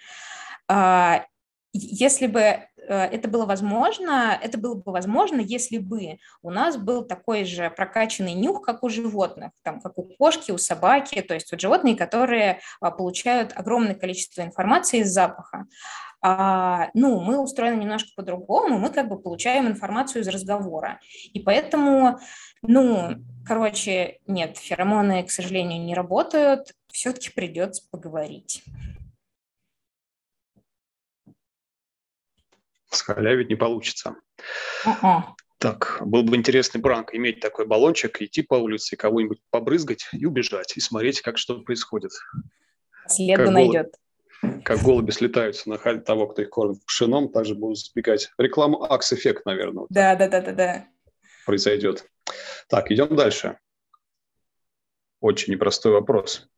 А, если бы э, это было возможно, это было бы возможно, если бы у нас был такой же прокачанный нюх, как у животных, там, как у кошки, у собаки, то есть вот животные, которые а, получают огромное количество информации из запаха. А, ну, мы устроены немножко по-другому, мы как бы получаем информацию из разговора. И поэтому, ну, короче, нет, феромоны, к сожалению, не работают, все-таки придется поговорить. Схалявить не получится. Uh-uh. Так, был бы интересный пранк, иметь такой баллончик, идти по улице, кого-нибудь побрызгать и убежать, и смотреть, как что происходит. Следу найдет как голуби слетаются на того, кто их кормит пшеном, также будут сбегать. Рекламу Акс Эффект, наверное. Вот да, да, да, да, да. Произойдет. Так, идем дальше. Очень непростой вопрос.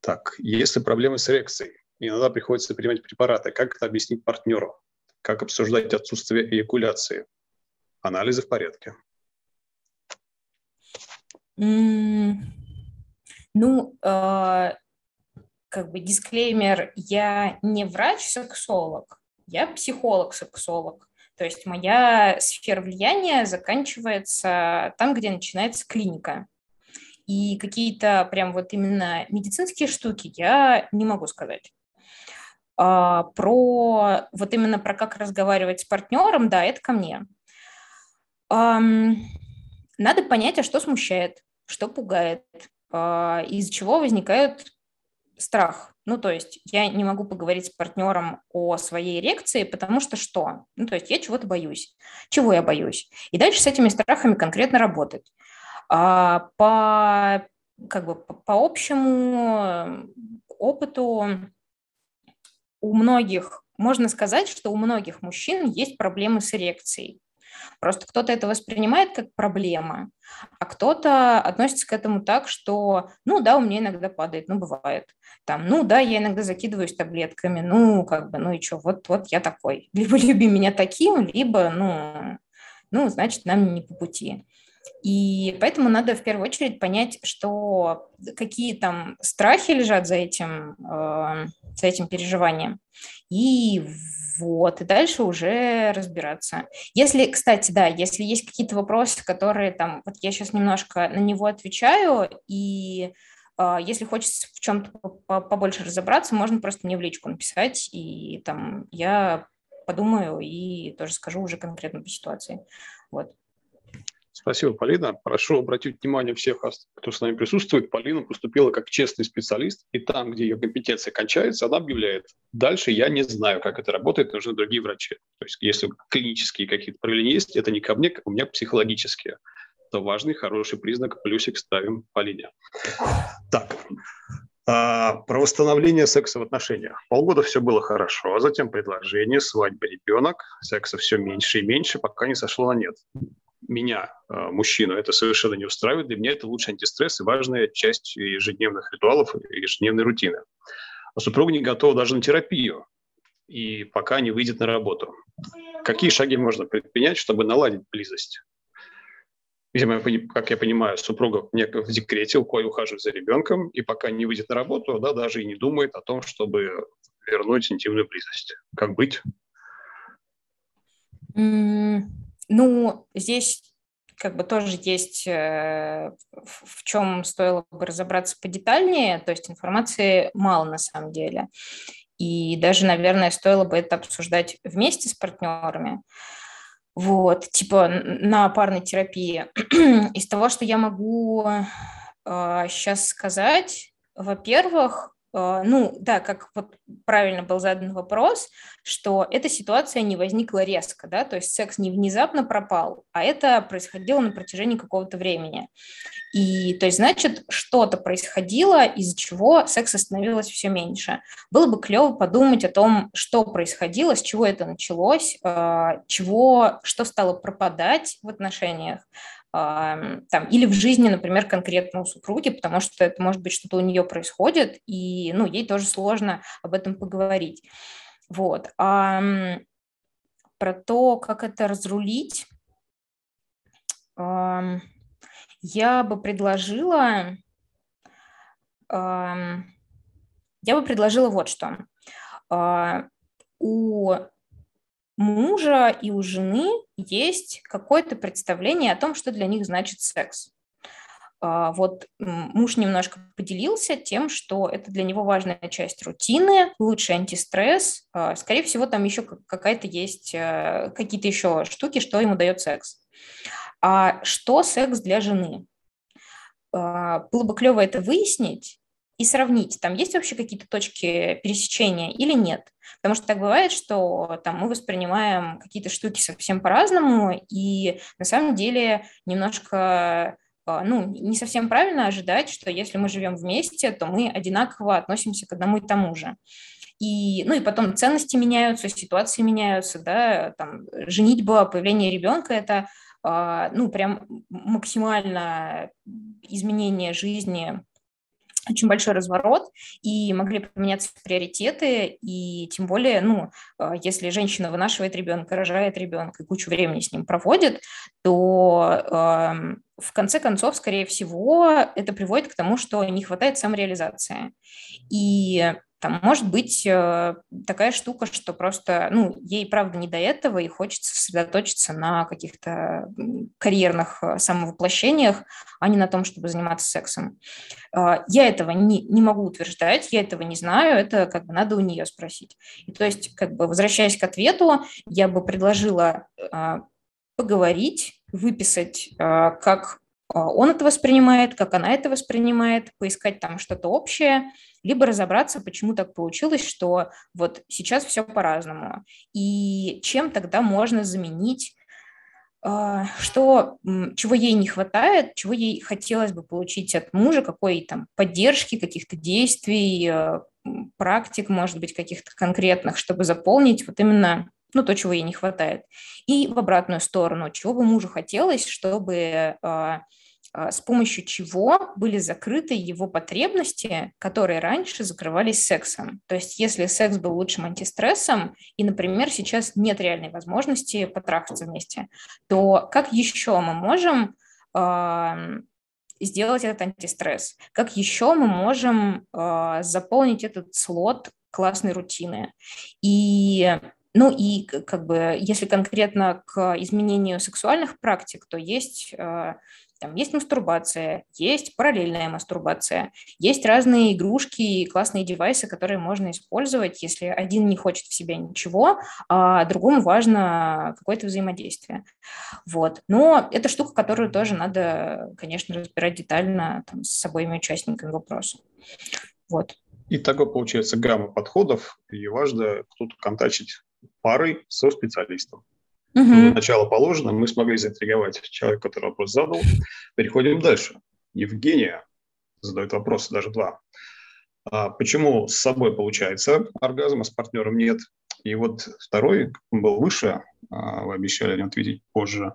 Так, если проблемы с эрекцией, иногда приходится принимать препараты, как это объяснить партнеру? Как обсуждать отсутствие эякуляции? Анализы в порядке. Mm, ну, э, как бы дисклеймер, я не врач-сексолог, я психолог-сексолог. То есть моя сфера влияния заканчивается там, где начинается клиника. И какие-то прям вот именно медицинские штуки я не могу сказать. А, про вот именно про как разговаривать с партнером, да, это ко мне. Надо понять, а что смущает, что пугает, uh, из-за чего возникают страх. Ну, то есть я не могу поговорить с партнером о своей эрекции, потому что что? Ну, то есть я чего-то боюсь. Чего я боюсь? И дальше с этими страхами конкретно работать. А, по, как бы, по, по общему опыту у многих, можно сказать, что у многих мужчин есть проблемы с эрекцией. Просто кто-то это воспринимает как проблема, а кто-то относится к этому так, что, ну да, у меня иногда падает, ну бывает. Там, ну да, я иногда закидываюсь таблетками, ну как бы, ну и что, вот, вот я такой. Либо люби меня таким, либо, ну, ну, значит, нам не по пути. И поэтому надо в первую очередь понять, что какие там страхи лежат за этим, э, за этим переживанием. И вот, и дальше уже разбираться. Если, кстати, да, если есть какие-то вопросы, которые там, вот я сейчас немножко на него отвечаю, и э, если хочется в чем-то побольше разобраться, можно просто мне в личку написать, и там я подумаю и тоже скажу уже конкретно по ситуации. Вот. Спасибо, Полина. Прошу обратить внимание всех, кто с нами присутствует. Полина поступила как честный специалист, и там, где ее компетенция кончается, она объявляет. Дальше я не знаю, как это работает, нужны другие врачи. То есть если клинические какие-то проявления есть, это не ко мне, у меня психологические. Это важный, хороший признак, плюсик ставим Полине. Так, а, про восстановление секса в отношениях. Полгода все было хорошо, а затем предложение, свадьба, ребенок, секса все меньше и меньше, пока не сошло на нет меня, э, мужчину, это совершенно не устраивает. Для меня это лучший антистресс и важная часть ежедневных ритуалов ежедневной рутины. А супруга не готова даже на терапию. и пока не выйдет на работу. Какие шаги можно предпринять, чтобы наладить близость? Видимо, как я понимаю, супруга в декрете, у ухаживает за ребенком, и пока не выйдет на работу, да, даже и не думает о том, чтобы вернуть интимную близость. Как быть? Ну, здесь как бы тоже есть э, в чем стоило бы разобраться подетальнее, то есть информации мало на самом деле. И даже, наверное, стоило бы это обсуждать вместе с партнерами. Вот, типа на парной терапии. Из того, что я могу э, сейчас сказать, во-первых, ну, да, как вот правильно был задан вопрос, что эта ситуация не возникла резко, да, то есть секс не внезапно пропал, а это происходило на протяжении какого-то времени. И, то есть, значит, что-то происходило, из-за чего секса становилось все меньше. Было бы клево подумать о том, что происходило, с чего это началось, а, чего, что стало пропадать в отношениях, там, или в жизни, например, конкретно у супруги, потому что это может быть что-то у нее происходит, и ну, ей тоже сложно об этом поговорить. Вот. А про то, как это разрулить, я бы предложила, я бы предложила вот что. А, у мужа и у жены есть какое-то представление о том, что для них значит секс. А, вот муж немножко поделился тем, что это для него важная часть рутины, лучший антистресс. А, скорее всего, там еще какая-то есть, э, какие-то еще штуки, что ему дает секс. А что секс для жены? А, было бы клево это выяснить, и сравнить, там есть вообще какие-то точки пересечения или нет. Потому что так бывает, что там мы воспринимаем какие-то штуки совсем по-разному, и на самом деле немножко а, ну, не совсем правильно ожидать, что если мы живем вместе, то мы одинаково относимся к одному и тому же. И, ну и потом ценности меняются, ситуации меняются, да, там, женитьба, появление ребенка – это, а, ну, прям максимально изменение жизни очень большой разворот, и могли поменяться приоритеты, и тем более, ну, а, если женщина вынашивает ребенка, рожает ребенка и кучу времени с ним проводит, то э, в конце концов, скорее всего, это приводит к тому, что не хватает самореализации. И там может быть э, такая штука, что просто, ну, ей, правда, не до этого, и хочется сосредоточиться на каких-то карьерных э, самовоплощениях, а не на том, чтобы заниматься сексом. Э, я этого не, не могу утверждать, я этого не знаю, это как бы надо у нее спросить. И то есть, как бы возвращаясь к ответу, я бы предложила поговорить, выписать, как он это воспринимает, как она это воспринимает, поискать там что-то общее, либо разобраться, почему так получилось, что вот сейчас все по-разному. И чем тогда можно заменить а, что, чего ей не хватает, чего ей хотелось бы получить от мужа, какой там поддержки, каких-то действий, а, практик, может быть, каких-то конкретных, чтобы заполнить вот именно ну, то, чего ей не хватает. И в обратную сторону, чего бы мужу хотелось, чтобы а, а, с помощью чего были закрыты его потребности, которые раньше закрывались сексом. То есть если секс был лучшим антистрессом, и, например, сейчас нет реальной возможности потрахаться вместе, то как еще мы можем э, сделать этот антистресс? Как еще мы можем э, заполнить этот слот классной рутины? И ну и как бы, если конкретно к изменению сексуальных практик, то есть там есть мастурбация, есть параллельная мастурбация, есть разные игрушки и классные девайсы, которые можно использовать, если один не хочет в себя ничего, а другому важно какое-то взаимодействие. Вот. Но это штука, которую тоже надо, конечно, разбирать детально там, с обоими участниками вопроса. Вот. И такое получается гамма подходов, и важно тут контачить парой со специалистом. Угу. Начало положено, мы смогли заинтриговать человека, который вопрос задал. Переходим дальше. Евгения задает вопросы, даже два. А почему с собой получается оргазм, а с партнером нет? И вот второй, он был выше, а вы обещали о нем ответить позже.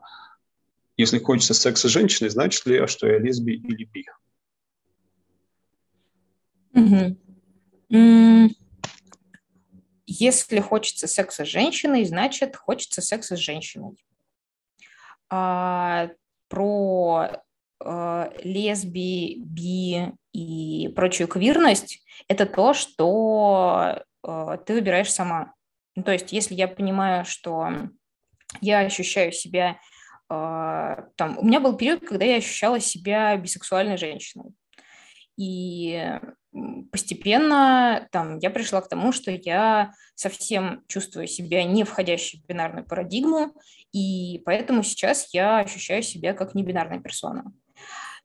Если хочется секса с женщиной, значит ли, что я лесби или би? Угу. Если хочется секса с женщиной, значит, хочется секса с женщиной. А, про э, лесби, би и прочую квирность – это то, что э, ты выбираешь сама. Ну, то есть, если я понимаю, что я ощущаю себя э, там, у меня был период, когда я ощущала себя бисексуальной женщиной. И постепенно там, я пришла к тому, что я совсем чувствую себя не входящей в бинарную парадигму, и поэтому сейчас я ощущаю себя как небинарная персона.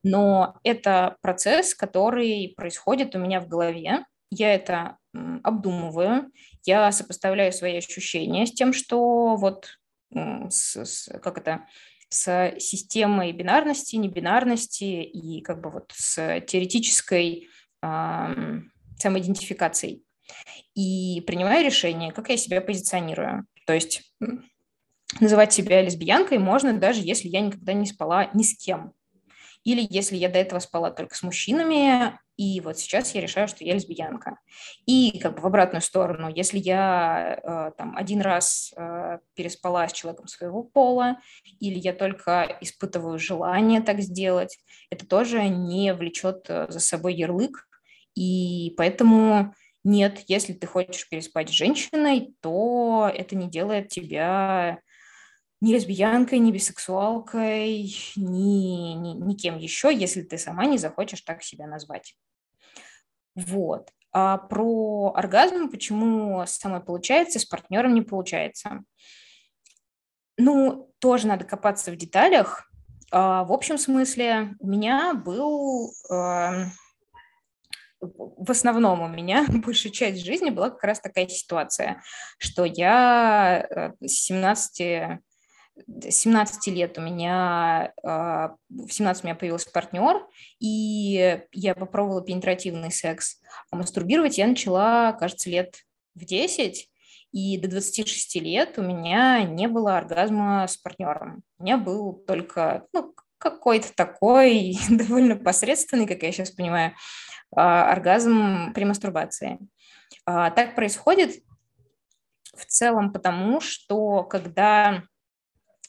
Но это процесс, который происходит у меня в голове. Я это обдумываю, я сопоставляю свои ощущения с тем, что вот с, с, как это, с системой бинарности, небинарности и как бы вот с теоретической э, самоидентификацией. И принимаю решение, как я себя позиционирую. То есть называть себя лесбиянкой можно, даже если я никогда не спала ни с кем. Или если я до этого спала только с мужчинами, и вот сейчас я решаю, что я лесбиянка. И как бы в обратную сторону, если я э, там один раз э, переспала с человеком своего пола, или я только испытываю желание так сделать, это тоже не влечет э, за собой ярлык. И поэтому нет, если ты хочешь переспать с женщиной, то это не делает тебя ни лесбиянкой, ни бисексуалкой, ни, ни, ни кем еще, если ты сама не захочешь так себя назвать. Вот. А про оргазм, почему самой получается, с партнером не получается. Ну, тоже надо копаться в деталях. А, в общем смысле, у меня был... А, в основном у меня большая часть жизни была как раз такая ситуация, что я э, с 17 17 лет у меня, а, в 17 у меня появился партнер, и я попробовала пенетративный секс. А мастурбировать я начала, кажется, лет в 10, и до 26 лет у меня не было оргазма с партнером. У меня был только ну, какой-то такой довольно посредственный, как я сейчас понимаю, а, оргазм при мастурбации. А, так происходит в целом потому, что когда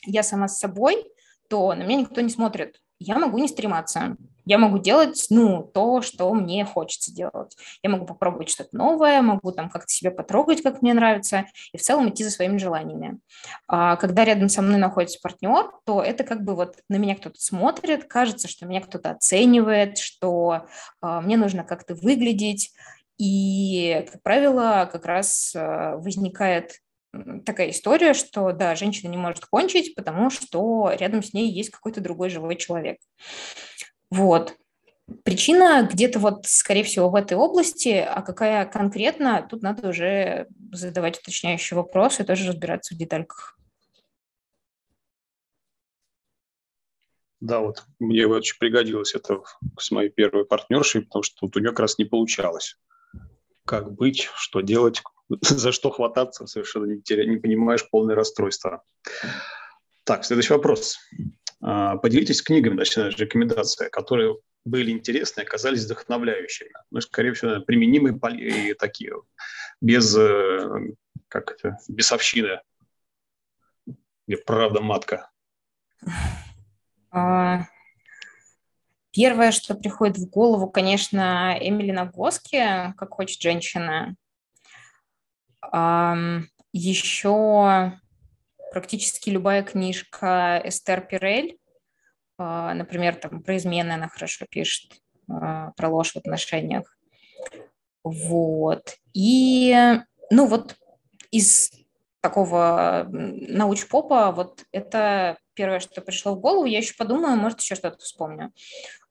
я сама с собой, то на меня никто не смотрит. Я могу не стрематься. Я могу делать, ну, то, что мне хочется делать. Я могу попробовать что-то новое, могу там как-то себя потрогать, как мне нравится, и в целом идти за своими желаниями. А когда рядом со мной находится партнер, то это как бы вот на меня кто-то смотрит, кажется, что меня кто-то оценивает, что а, мне нужно как-то выглядеть, и, как правило, как раз а, возникает такая история, что, да, женщина не может кончить, потому что рядом с ней есть какой-то другой живой человек. Вот. Причина где-то вот, скорее всего, в этой области, а какая конкретно, тут надо уже задавать уточняющие вопросы и тоже разбираться в детальках. Да, вот мне очень пригодилось это с моей первой партнершей, потому что вот у нее как раз не получалось. Как быть, что делать, за что хвататься, совершенно не, теря, не понимаешь полное расстройство. Так, следующий вопрос. А, поделитесь книгами, начиная с рекомендации, которые были интересны, оказались вдохновляющими. Ну, скорее всего, применимые и такие, без, э, как это, бесовщины, где правда матка. А, первое, что приходит в голову, конечно, Эмили Нагоски «Как хочет женщина». Еще практически любая книжка Эстер Пирель, а, например, там про измены она хорошо пишет, а, про ложь в отношениях. Вот. И, ну вот из такого научпопа, вот это первое, что пришло в голову. Я еще подумаю, может, еще что-то вспомню.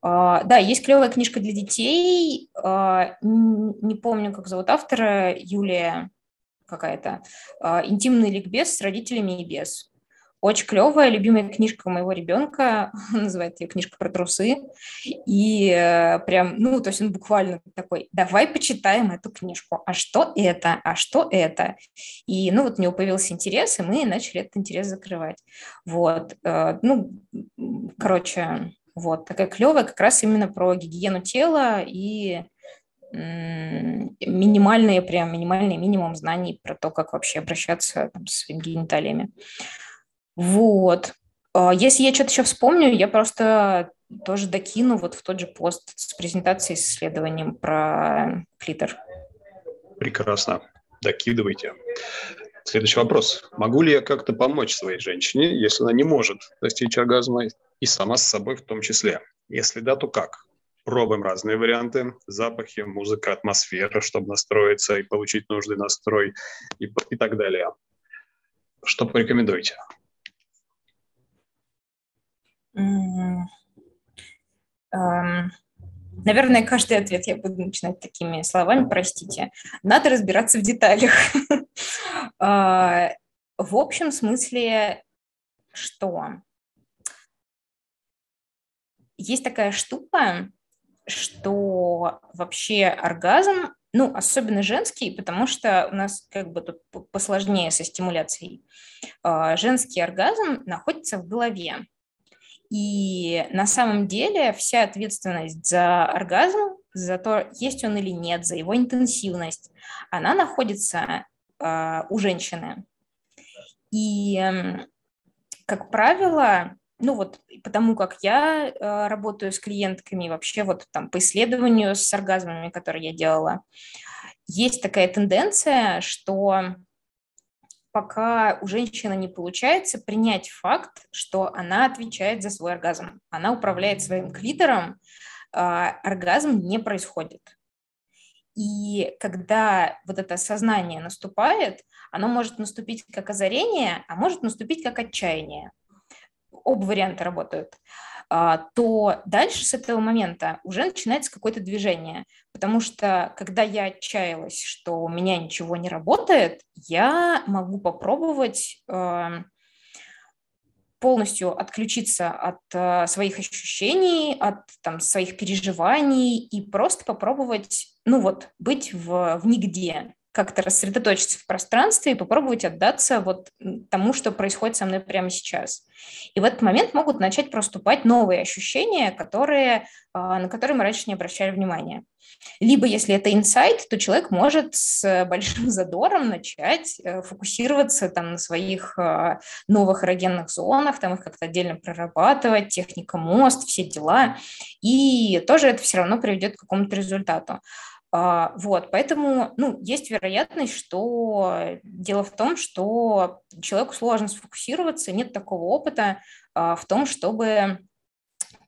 Uh, да, есть клевая книжка для детей. Не помню, как зовут автора, Юлия какая-то, а, интимный ликбез с родителями и без. Очень клевая, любимая книжка моего ребенка, называется ее книжка про трусы. И э, прям, ну, то есть он буквально такой, давай почитаем эту книжку. А что это? А что это? И, ну, вот у него появился интерес, и мы начали этот интерес закрывать. Вот, э, ну, короче, вот, такая клевая как раз именно про гигиену тела и минимальные, прям минимальный минимум знаний про то, как вообще обращаться там, с своими гениталиями. Вот. А, если я что-то еще вспомню, я просто тоже докину вот в тот же пост с презентацией, с исследованием про клитор. Прекрасно. Докидывайте. Следующий вопрос. Могу ли я как-то помочь своей женщине, если она не может достичь оргазма и сама с собой в том числе? Если да, то как? Пробуем разные варианты. Запахи, музыка, атмосфера, чтобы настроиться и получить нужный настрой и, и так далее. Что порекомендуете? Наверное, каждый ответ я буду начинать такими словами, простите. Надо разбираться в деталях. А, в общем смысле, что есть такая штука, что вообще оргазм, ну, особенно женский, потому что у нас как бы тут посложнее со стимуляцией. А, женский оргазм находится в голове. И на самом деле вся ответственность за оргазм, за то, есть он или нет, за его интенсивность, она находится э, у женщины. И, как правило, ну вот потому как я э, работаю с клиентками, вообще вот там по исследованию с оргазмами, которые я делала, есть такая тенденция, что пока у женщины не получается принять факт, что она отвечает за свой оргазм, она управляет своим клитором, а, оргазм не происходит. И когда вот это сознание наступает, оно может наступить как озарение, а может наступить как отчаяние. Оба варианта работают. А, то дальше с этого момента уже начинается какое-то движение. Потому что когда я отчаялась, что у меня ничего не работает, я могу попробовать эм, полностью отключиться от э, своих ощущений, от там, своих переживаний и просто попробовать, ну вот, быть в, в нигде, как-то рассредоточиться в пространстве и попробовать отдаться вот тому, что происходит со мной прямо сейчас. И в этот момент могут начать проступать новые ощущения, которые, а, на которые мы раньше не обращали внимания. Либо, если это инсайт, то человек может с большим задором начать э, фокусироваться там, на своих а, новых эрогенных зонах, там их как-то отдельно прорабатывать, техника мост, все дела. И тоже это все равно приведет к какому-то результату. А, вот, поэтому, ну, есть вероятность, что дело в том, что человеку сложно сфокусироваться, нет такого опыта а, в том, чтобы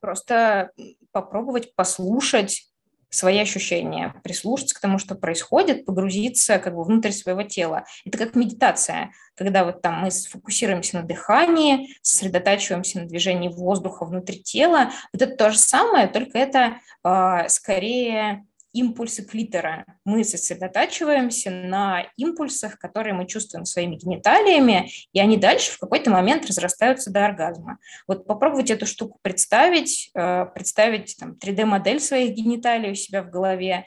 просто попробовать послушать свои ощущения, прислушаться к тому, что происходит, погрузиться как бы внутрь своего тела. Это как медитация, когда вот там мы сфокусируемся на дыхании, сосредотачиваемся на движении воздуха внутри тела. Вот это то же самое, только это э, скорее импульсы клитора. Мы сосредотачиваемся на импульсах, которые мы чувствуем своими гениталиями, и они дальше в какой-то момент разрастаются до оргазма. Вот попробовать эту штуку представить, э, представить там, 3D-модель своих гениталий у себя в голове,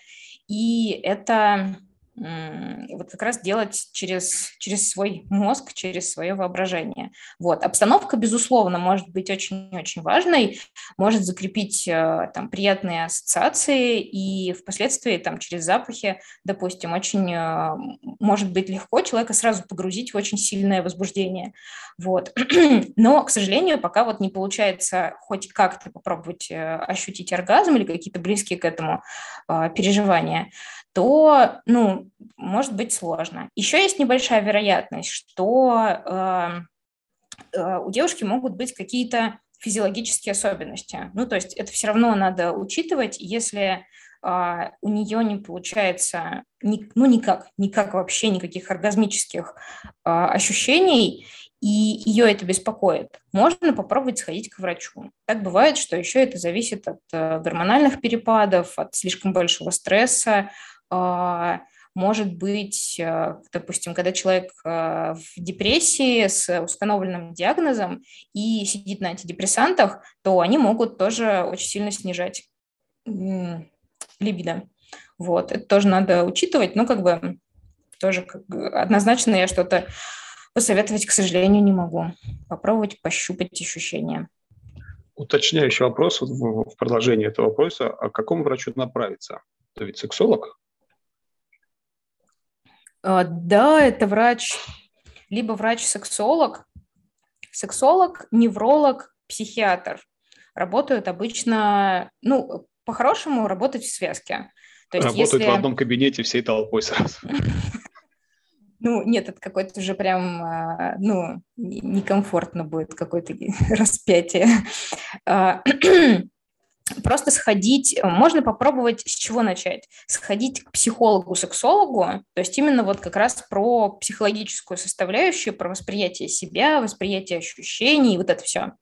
и это вот как раз делать через, через свой мозг, через свое воображение. Вот. Обстановка, безусловно, может быть очень-очень важной, может закрепить э, там, приятные ассоциации, и впоследствии там, через запахи, допустим, очень э, может быть легко человека сразу погрузить в очень сильное возбуждение. Вот. Но, к сожалению, пока вот не получается хоть как-то попробовать э, ощутить оргазм или какие-то близкие к этому переживания, то, ну, может быть сложно. Еще есть небольшая вероятность, что э, э, у девушки могут быть какие-то физиологические особенности. Ну, то есть это все равно надо учитывать, если э, у нее не получается, ни, ну, никак, никак вообще никаких оргазмических э, ощущений, и ее это беспокоит, можно попробовать сходить к врачу. Так бывает, что еще это зависит от э, гормональных перепадов, от слишком большого стресса, может быть, э, допустим, когда человек э, в депрессии с установленным диагнозом и сидит на антидепрессантах, то они могут тоже очень сильно снижать либидо. Вот, это тоже надо учитывать, но как бы тоже как однозначно я что-то посоветовать, к сожалению, не могу. Попробовать пощупать ощущения. Уточняющий вопрос в продолжении этого вопроса. А к какому врачу направиться? Это ведь сексолог? А, да, это врач, либо врач-сексолог, сексолог, невролог, психиатр. Работают обычно, ну, по-хорошему работать в связке. То есть, Работают если... в одном кабинете всей толпой сразу. Ну, нет, это какой-то уже прям, а, ну, некомфортно будет какое-то распятие. Просто сходить, можно попробовать с чего начать? Сходить к психологу, сексологу, то есть именно вот как раз про психологическую составляющую, про восприятие себя, восприятие ощущений, вот это все.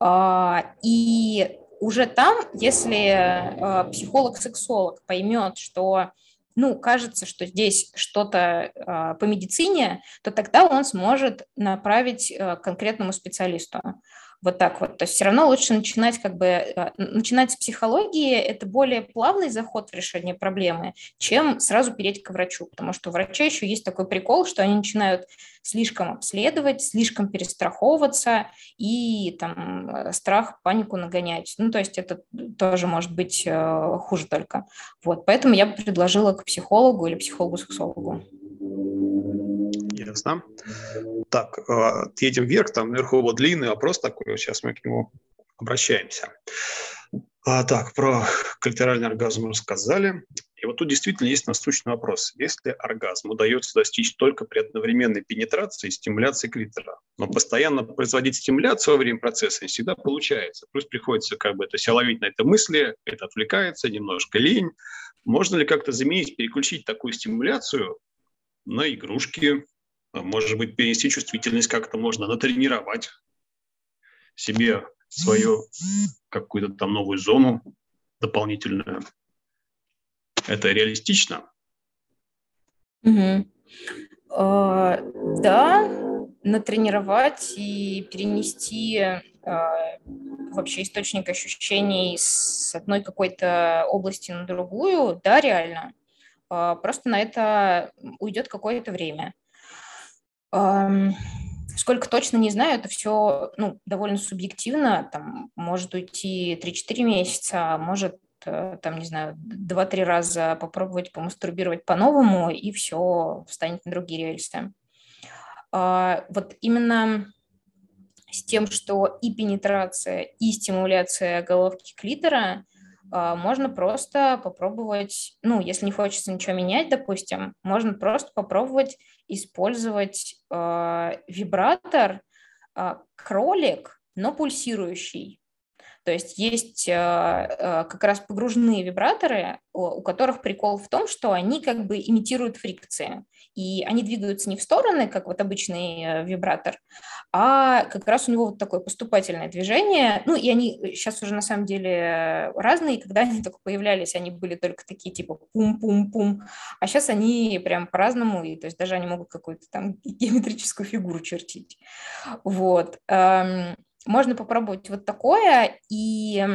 А, и уже там, если психолог-сексолог поймет, что ну, кажется, что здесь что-то э, по медицине, то тогда он сможет направить э, конкретному специалисту. Вот так вот. То есть все равно лучше начинать как бы, э, начинать с психологии, это более плавный заход в решение проблемы, чем сразу перейти к врачу, потому что у врача еще есть такой прикол, что они начинают слишком обследовать, слишком перестраховываться и там э, страх, панику нагонять. Ну, то есть это тоже может быть э, хуже только. Вот, поэтому я бы предложила к психологу или психологу-сексологу. Ясно. Так, э, едем вверх, там наверху вот длинный вопрос такой, сейчас мы к нему обращаемся. А, так, про кольтеральный оргазм рассказали. И вот тут действительно есть насущный вопрос. Если оргазм удается достичь только при одновременной пенетрации и стимуляции клитора, но постоянно производить стимуляцию во время процесса не всегда получается. Плюс приходится как бы это себя ловить на это мысли, это отвлекается, немножко лень. Можно ли как-то заменить, переключить такую стимуляцию на игрушки, может быть, перенести чувствительность как-то можно, натренировать себе свою какую-то там новую зону дополнительную. Это реалистично? Угу. А, да, натренировать и перенести а, вообще источник ощущений с одной какой-то области на другую, да, реально. А, просто на это уйдет какое-то время. Сколько точно не знаю, это все ну, довольно субъективно. Там может уйти 3-4 месяца, а может э, там, не знаю, 2-3 раза попробовать помастурбировать по-новому, и все встанет на другие рельсы. А, вот именно с тем, что и пенетрация, и стимуляция головки клитора – а, можно просто попробовать, ну, если не хочется ничего менять, допустим, можно просто попробовать использовать э, вибратор э, кролик, но пульсирующий. То есть есть э, э, как раз погружные вибраторы, у которых прикол в том, что они как бы имитируют фрикции. И они двигаются не в стороны, как вот обычный э, вибратор, а как раз у него вот такое поступательное движение. Ну, и они сейчас уже на самом деле разные. Когда они только появлялись, они были только такие типа пум-пум-пум. А сейчас они прям по-разному, и то есть даже они могут какую-то там геометрическую фигуру чертить. Вот. Эм, можно попробовать вот такое и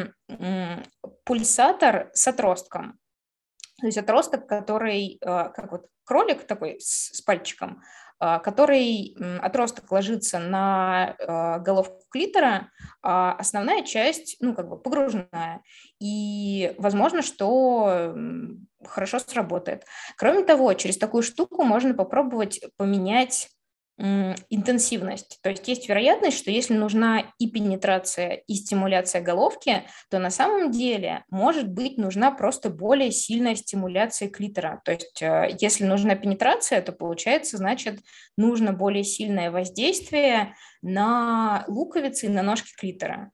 пульсатор с отростком. То есть отросток, который, э, как вот кролик такой с, с пальчиком, э, который отросток ложится на э, головку клитора, а основная часть, ну, как бы погруженная. И возможно, что хорошо сработает. Кроме того, через такую штуку можно попробовать поменять интенсивность. То есть есть вероятность, что если нужна и пенетрация, и стимуляция головки, то на самом деле может быть нужна просто более сильная стимуляция клитора. То есть э, если нужна пенетрация, то получается, значит, нужно более сильное воздействие на луковицы и на ножки клитора.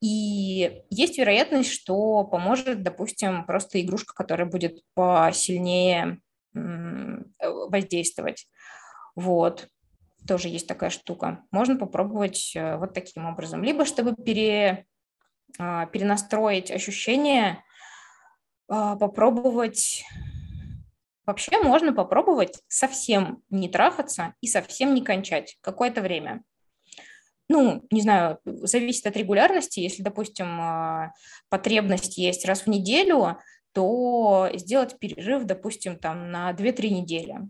И есть вероятность, что поможет, допустим, просто игрушка, которая будет посильнее э, воздействовать. Вот тоже есть такая штука. Можно попробовать э, вот таким образом. Либо чтобы пере, а, перенастроить ощущения, а, попробовать... Вообще можно попробовать совсем не трахаться и совсем не кончать какое-то время. Ну, не знаю, зависит от регулярности. Если, допустим, а, потребность есть раз в неделю, то сделать перерыв, допустим, там на 2-3 недели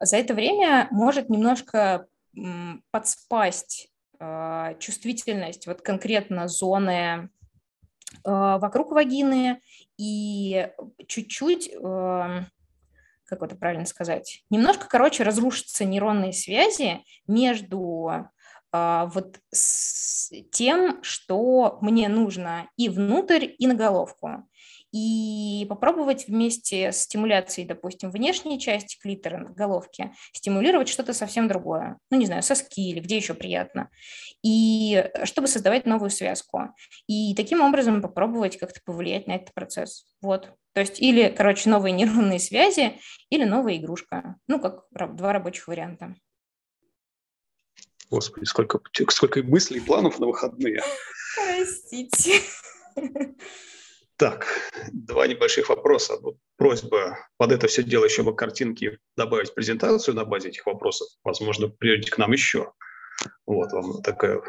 за это время может немножко подспасть а, чувствительность вот конкретно зоны вокруг вагины и чуть-чуть, как это правильно сказать, немножко, короче, разрушатся нейронные связи между вот с тем, что мне нужно и внутрь, и на головку и попробовать вместе с стимуляцией, допустим, внешней части клитора, головки, стимулировать что-то совсем другое. Ну, не знаю, соски или где еще приятно. И чтобы создавать новую связку. И таким образом попробовать как-то повлиять на этот процесс. Вот. То есть или, короче, новые нейронные связи, или новая игрушка. Ну, как два рабочих варианта. Господи, сколько, сколько мыслей и планов на выходные. Простите. Так, два небольших вопроса. Вот просьба под это все дело еще бы картинки добавить презентацию на базе этих вопросов. Возможно, придете к нам еще. Вот вам такая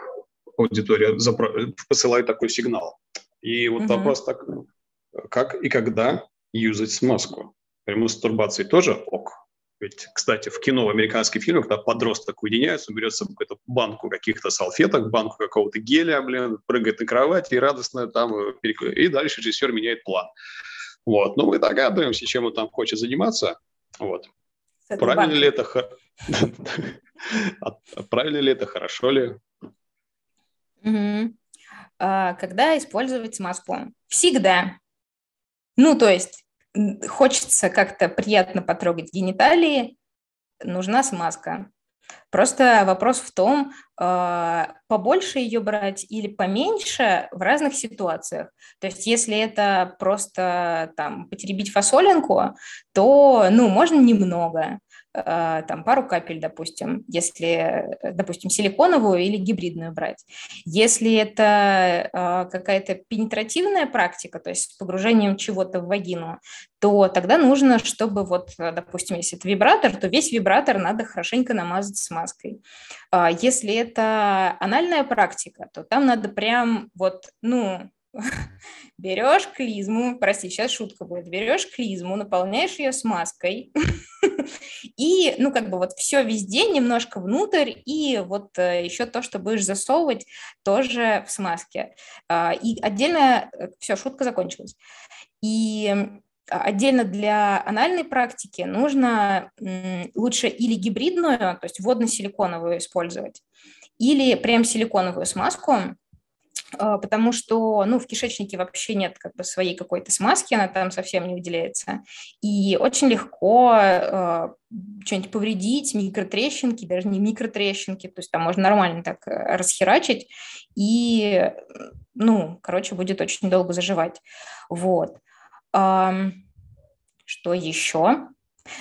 аудитория запро... посылает такой сигнал. И вот угу. вопрос так, как и когда юзать смазку? При мастурбации тоже ок? Ведь, кстати, в кино, в американских фильмах, когда подросток уединяется, он берет с собой какую-то банку каких-то салфеток, банку какого-то геля, блин, прыгает на кровать и радостно там, э, и дальше режиссер меняет план. Вот. Но мы догадываемся, чем он там хочет заниматься. Вот. Правильно ли это? Правильно ли это? Хорошо ли? А, когда использовать смазку? Всегда. Ну, то есть хочется как-то приятно потрогать гениталии, нужна смазка. Просто вопрос в том, а, побольше ее брать или поменьше в разных ситуациях. То есть если это просто там потеребить фасолинку, то, ну, можно немного. Э, там пару капель, допустим, если, э, допустим, силиконовую или гибридную брать. Если это э, какая-то пенетративная практика, то есть с погружением чего-то в вагину, то тогда нужно, чтобы вот, допустим, если это вибратор, то весь вибратор надо хорошенько намазать смазкой. А если это анальная практика, то там надо прям вот, ну, берешь клизму, прости, сейчас шутка будет, берешь клизму, наполняешь ее смазкой, и, ну, как бы вот все везде немножко внутрь, и вот э, еще то, что будешь засовывать, тоже в смазке. А, и отдельно, э, все, шутка закончилась. И Отдельно для анальной практики нужно лучше или гибридную, то есть водно-силиконовую использовать, или прям силиконовую смазку, а, потому что, ну, в кишечнике вообще нет как бы своей какой-то смазки, она там совсем не выделяется, и очень легко э, что-нибудь повредить, микротрещинки, даже не микротрещинки, то есть там можно нормально так э, расхерачить, и, ну, короче, будет очень долго заживать, вот. А, что еще?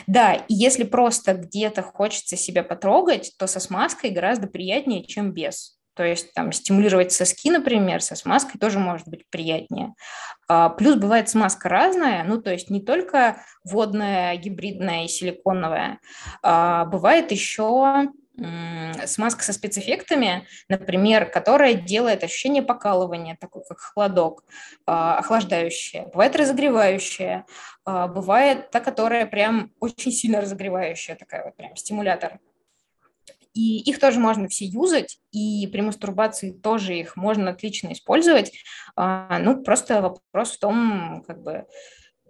Да, и если просто где-то хочется себя потрогать, то со смазкой гораздо приятнее, чем без. То есть там стимулировать соски, например, со смазкой тоже может быть приятнее. А, плюс бывает смазка разная, ну то есть не только водная, гибридная и силиконовая, а бывает еще смазка со спецэффектами, например, которая делает ощущение покалывания, такой как холодок, а, охлаждающая. Бывает разогревающая, бывает та, которая прям очень сильно разогревающая, такая вот прям стимулятор. И их тоже можно все юзать, и при мастурбации тоже их можно отлично использовать. А, ну, просто вопрос в том, как бы,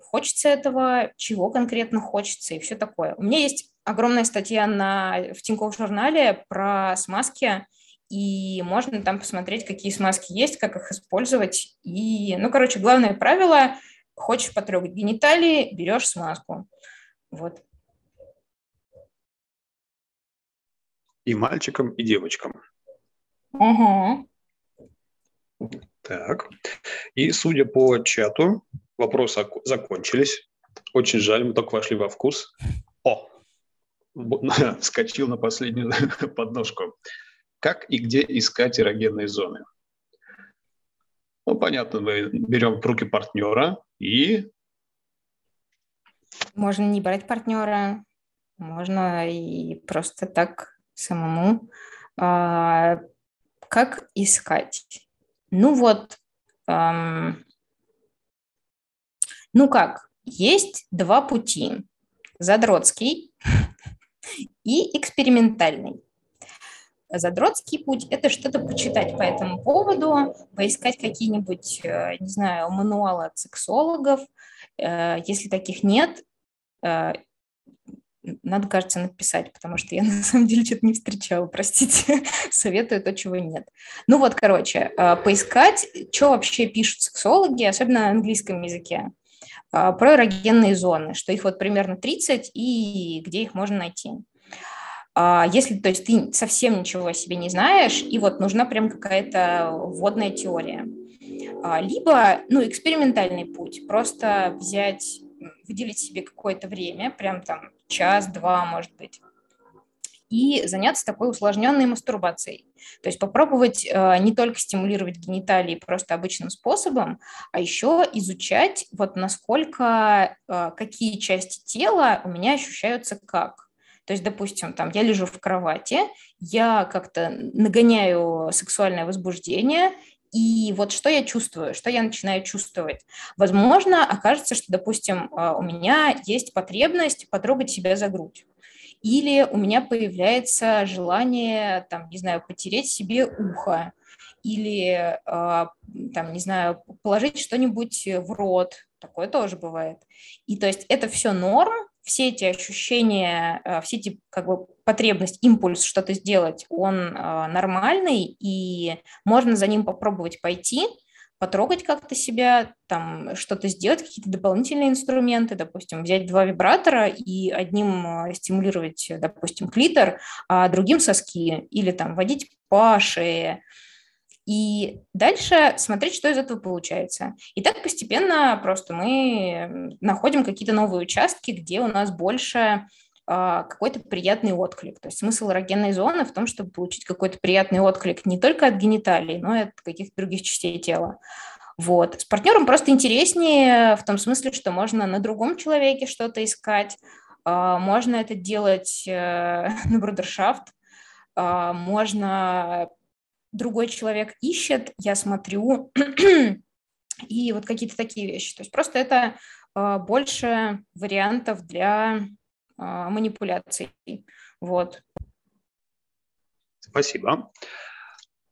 хочется этого, чего конкретно хочется и все такое. У меня есть огромная статья на, в Тинькофф журнале про смазки, и можно там посмотреть, какие смазки есть, как их использовать. И, ну, короче, главное правило – хочешь потрогать гениталии, берешь смазку. Вот. И мальчикам, и девочкам. Угу. Так. И судя по чату, вопросы закончились. Очень жаль, мы только вошли во вкус. О! Вскочил на последнюю подножку. Как и где искать эрогенные зоны? Ну, понятно, мы берем в руки партнера и... Можно не брать партнера, можно и просто так самому. А, как искать? Ну вот, эм, ну как, есть два пути. Задротский и экспериментальный. задротский путь – это что-то почитать по этому поводу, поискать какие-нибудь, э, не знаю, мануалы от сексологов. Э, если таких нет, э, надо, кажется, написать, потому что я на самом деле что-то не встречала, простите, советую то, чего нет. Ну вот, короче, поискать, что вообще пишут сексологи, особенно на английском языке, про эрогенные зоны, что их вот примерно 30 и где их можно найти. А, если, то есть, ты совсем ничего о себе не знаешь, и вот нужна прям какая-то вводная теория. А, либо, ну, экспериментальный путь, просто взять, выделить себе какое-то время, прям там час-два, может быть, и заняться такой усложненной мастурбацией. То есть попробовать э, не только стимулировать гениталии просто обычным способом, а еще изучать, вот насколько, э, какие части тела у меня ощущаются как. То есть, допустим, там я лежу в кровати, я как-то нагоняю сексуальное возбуждение, и вот что я чувствую, что я начинаю чувствовать. Возможно, окажется, что, допустим, а, у меня есть потребность потрогать себя за грудь. Или у меня появляется желание, там, не знаю, потереть себе ухо, или, а, там, не знаю, положить что-нибудь в рот. Такое тоже бывает. И то есть это все норм, все эти ощущения, э, все эти как бы потребность, импульс что-то сделать, он э, нормальный, и можно за ним попробовать пойти, потрогать как-то себя, там что-то сделать, какие-то дополнительные инструменты, допустим, взять два вибратора и одним э, стимулировать, допустим, клитор, а другим соски, или там водить по шее, и дальше смотреть, что из этого получается. И так постепенно просто мы находим какие-то новые участки, где у нас больше а, какой-то приятный отклик. То есть смысл эрогенной зоны в том, чтобы получить какой-то приятный отклик не только от гениталий, но и от каких-то других частей тела. Вот. С партнером просто интереснее в том смысле, что можно на другом человеке что-то искать, а, можно это делать э, на брудершафт, а, можно другой человек ищет, я смотрю, и вот какие-то такие вещи. То есть просто это э, больше вариантов для э, манипуляций. Вот. Спасибо.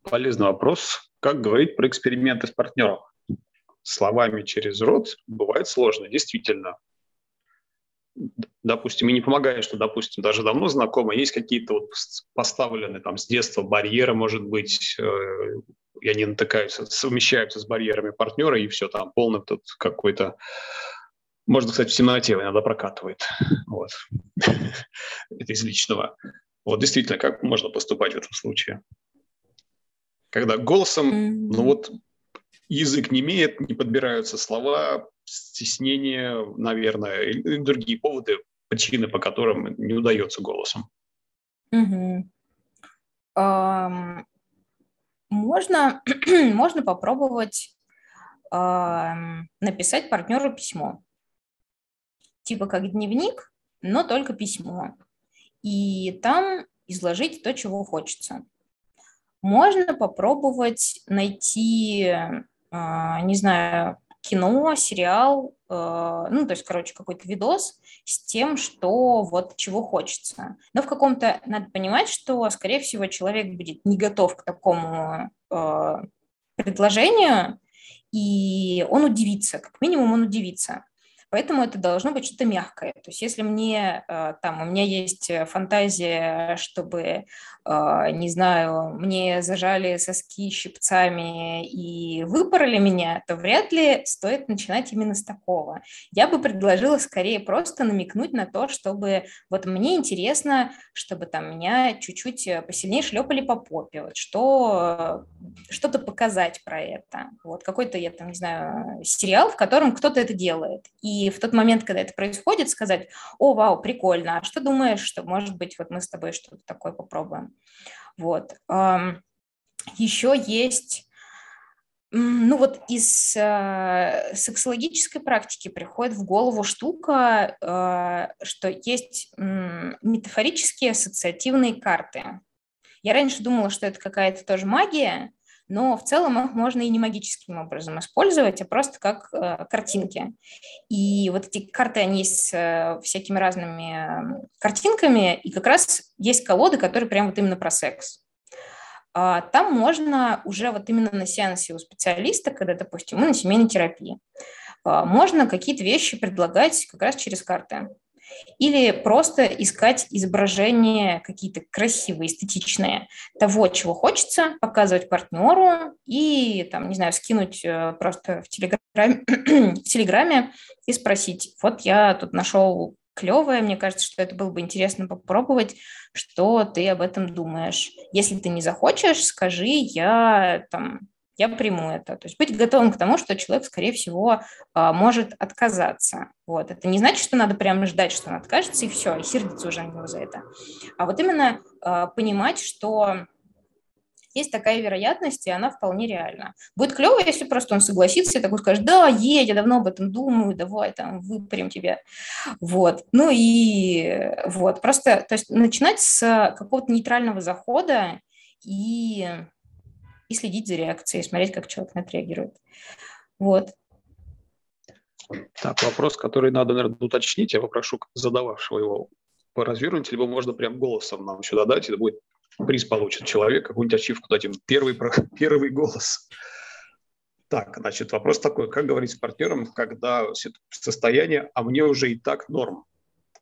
Полезный вопрос. Как говорить про эксперименты с партнером? Словами через рот бывает сложно, действительно допустим, и не помогает, что, допустим, даже давно знакомы, есть какие-то вот поставленные там с детства барьеры, может быть, э, и они натыкаются, совмещаются с барьерами партнера, и все, там полный тут какой-то можно, кстати, в темноте иногда прокатывает. Вот. Это из личного. Вот действительно, как можно поступать в этом случае? Когда голосом, ну вот язык не имеет, не подбираются слова, стеснение, наверное, и другие поводы, причины, по которым не удается голосом. Угу. Um, можно, можно попробовать uh, написать партнеру письмо. Типа как дневник, но только письмо. И там изложить то, чего хочется. Можно попробовать найти, uh, не знаю, кино, сериал, э, ну, то есть, короче, какой-то видос с тем, что вот чего хочется. Но в каком-то, надо понимать, что, скорее всего, человек будет не готов к такому э, предложению, и он удивится, как минимум он удивится. Поэтому это должно быть что-то мягкое. То есть если мне э, там, у меня есть фантазия, чтобы, э, не знаю, мне зажали соски щипцами и выпороли меня, то вряд ли стоит начинать именно с такого. Я бы предложила скорее просто намекнуть на то, чтобы вот мне интересно, чтобы там меня чуть-чуть посильнее шлепали по попе, вот что, что-то показать про это. Вот какой-то, я там, не знаю, сериал, в котором кто-то это делает. И в тот момент, когда это происходит, сказать, о, вау, прикольно, а что думаешь, что, может быть, вот мы с тобой что-то такое попробуем. Вот. Еще есть ну вот из э, сексологической практики приходит в голову штука, э, что есть э, метафорические ассоциативные карты. Я раньше думала, что это какая-то тоже магия, но в целом их можно и не магическим образом использовать, а просто как э, картинки. И вот эти карты, они с э, всякими разными картинками, и как раз есть колоды, которые прям вот именно про секс. а, там можно уже вот именно на сеансе у специалиста, когда, допустим, мы на семейной терапии, а, можно какие-то вещи предлагать как раз через карты. Или просто искать изображения какие-то красивые, эстетичные того, чего хочется, показывать партнеру и, там, не знаю, скинуть э, просто в Телеграме, в Телеграме и спросить, вот я тут нашел клевое, мне кажется, что это было бы интересно попробовать, что ты об этом думаешь. Если ты не захочешь, скажи, я там я приму это. То есть быть готовым к тому, что человек, скорее всего, а, может отказаться. Вот. Это не значит, что надо прямо ждать, что он откажется, и все, и сердиться уже на него за это. А вот именно а, понимать, что есть такая вероятность, и она вполне реальна. Будет клево, если просто он согласится и такой скажет, да, едь, я давно об этом думаю, давай там выпрям тебя. Вот. Ну и вот, просто, то есть начинать с какого-то нейтрального захода и и следить за реакцией, смотреть, как человек на это реагирует. Вот. Так, вопрос, который надо, наверное, уточнить, я попрошу задававшего его поразвернуть, либо можно прям голосом нам сюда дать, это будет приз получит человек, какую-нибудь ачивку дать им. Первый, первый голос. Так, значит, вопрос такой, как говорить с партнером, когда состояние, а мне уже и так норм.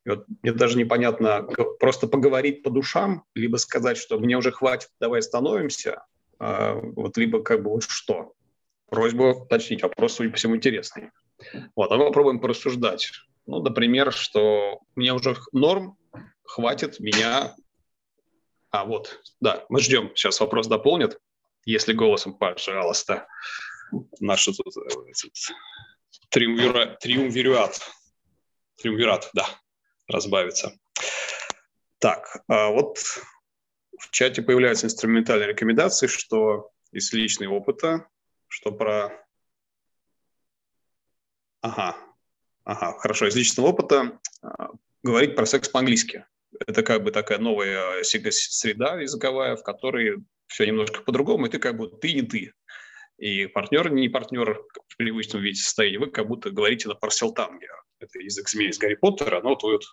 И вот мне даже непонятно, просто поговорить по душам, либо сказать, что мне уже хватит, давай остановимся, вот либо как бы вот что. Просьба уточнить, вопрос, судя по всему, интересный. Вот, а мы попробуем порассуждать. Ну, например, что мне уже норм, хватит меня... А, вот, да, мы ждем, сейчас вопрос дополнит, если голосом, пожалуйста, наш триумвират, триумвират, да, разбавится. Так, а вот в чате появляются инструментальные рекомендации, что из личного опыта, что про... Ага, ага, хорошо, из личного опыта а, говорить про секс по-английски. Это как бы такая новая среда языковая, в которой все немножко по-другому, и ты как бы ты не ты. И партнер не партнер в привычном виде состояния, вы как будто говорите на парселтанге это язык змеи из Гарри Поттера, но вот, вот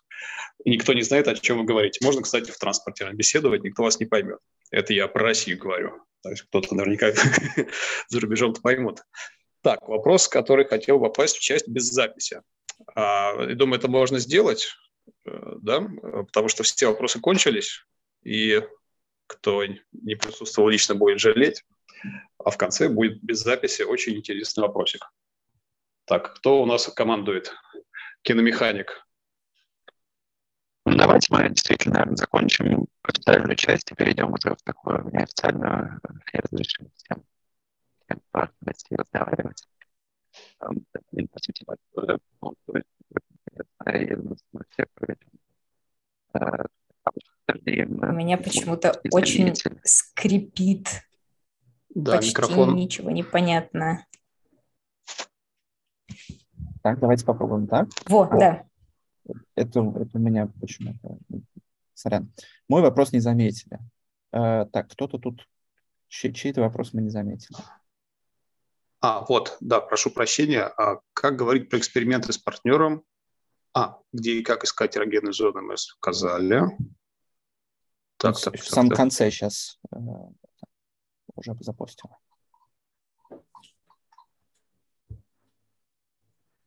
никто не знает, о чем вы говорите. Можно, кстати, в транспорте беседовать, никто вас не поймет. Это я про Россию говорю. То есть кто-то наверняка за рубежом-то поймут. Так, вопрос, который хотел попасть в часть без записи. А, думаю, это можно сделать, э, да, потому что все вопросы кончились, и кто не присутствовал лично, будет жалеть, а в конце будет без записи очень интересный вопросик. Так, кто у нас командует? Киномеханик. Давайте мы действительно, наверное, закончим официальную часть и перейдем уже в такую неофициальную разрешим всем, всем возможности разговаривать. По сути, и мы все проведем. У меня почему-то очень скрипит. Да, Почти микрофон. ничего не понятно. Так, давайте попробуем так. Вот, О. да. Это, это у меня почему-то... Сорян. Мой вопрос не заметили. Э, так, кто-то тут... Чей- чей-то вопрос мы не заметили. А, вот, да, прошу прощения. А как говорить про эксперименты с партнером? А, где и как искать эрогенные зоны мы сказали. Так, так, в так, самом так. конце сейчас э, уже запостил.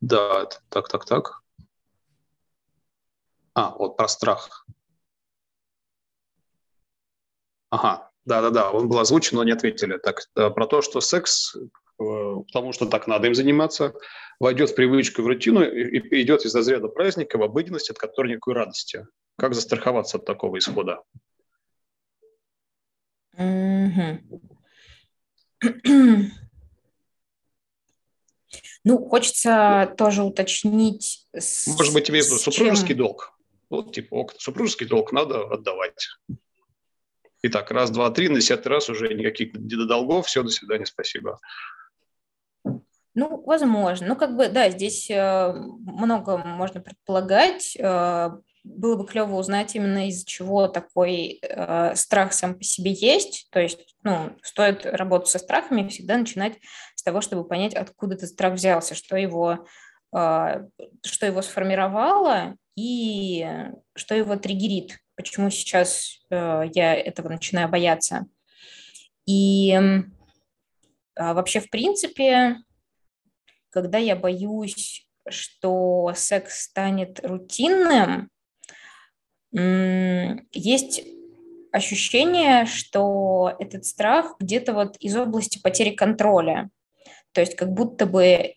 Да, так, так, так. А, вот про страх. Ага, да-да-да, он был озвучен, но не ответили. Так, про то, что секс, э, потому что так надо им заниматься, войдет в привычку, в рутину и перейдет из разряда праздника в обыденность, от которой никакой радости. Как застраховаться от такого исхода? Mm-hmm. Ну, хочется тоже уточнить. Может быть, тебе супружеский чем... долг. Вот, типа, супружеский долг надо отдавать. Итак, раз, два, три, на десятый раз уже никаких долгов, все, до свидания, спасибо. Ну, возможно. Ну, как бы, да, здесь э, много можно предполагать. Э, было бы клево узнать именно из-за чего такой э, страх сам по себе есть. То есть, ну, стоит работать со страхами всегда начинать с того, чтобы понять, откуда этот страх взялся, что его, э, что его сформировало и что его триггерит, почему сейчас э, я этого начинаю бояться. И а, вообще, в принципе, когда я боюсь, что секс станет рутинным, есть ощущение, что этот страх где-то вот из области потери контроля. То есть как будто бы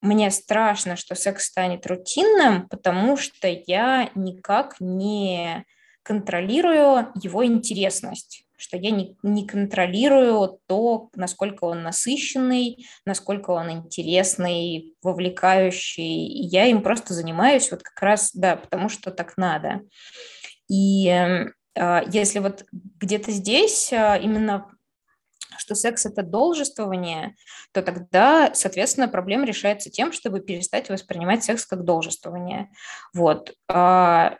мне страшно, что секс станет рутинным, потому что я никак не контролирую его интересность, что я не, не контролирую то, насколько он насыщенный, насколько он интересный, вовлекающий. Я им просто занимаюсь вот как раз, да, потому что так надо. И э, если вот где-то здесь э, именно что секс – это должествование, то тогда, соответственно, проблема решается тем, чтобы перестать воспринимать секс как должествование. Вот. А,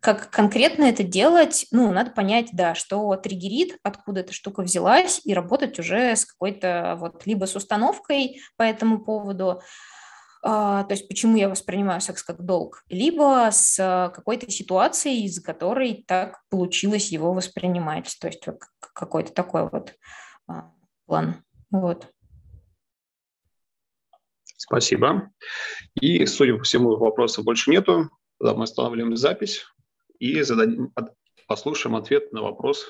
как конкретно это делать, ну, надо понять, да, что триггерит, откуда эта штука взялась, и работать уже с какой-то вот либо с установкой по этому поводу, а, то есть почему я воспринимаю секс как долг, либо с какой-то ситуацией, из которой так получилось его воспринимать, то есть какой-то такой вот а, план. Вот. Спасибо. И, судя по всему, вопросов больше нету. Тогда мы останавливаем запись и зададим, послушаем ответ на вопрос,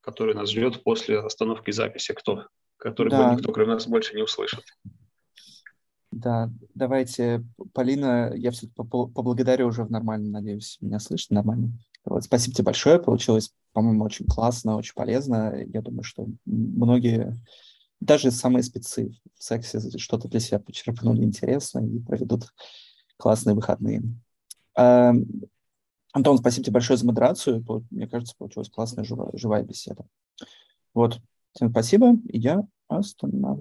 который нас ждет после остановки записи. Кто? Который да. никто, кроме нас, больше не услышит. Да, давайте, Полина, я все поблагодарю уже в нормальном, надеюсь, меня слышно нормально. Вот, спасибо тебе большое, получилось, по-моему, очень классно, очень полезно. Я думаю, что многие, даже самые спецы в сексе что-то для себя почерпнули интересно и проведут классные выходные. Эм, Антон, спасибо тебе большое за модерацию. Мне кажется, получилась классная живая, живая беседа. Вот, всем спасибо, и я останавливаюсь.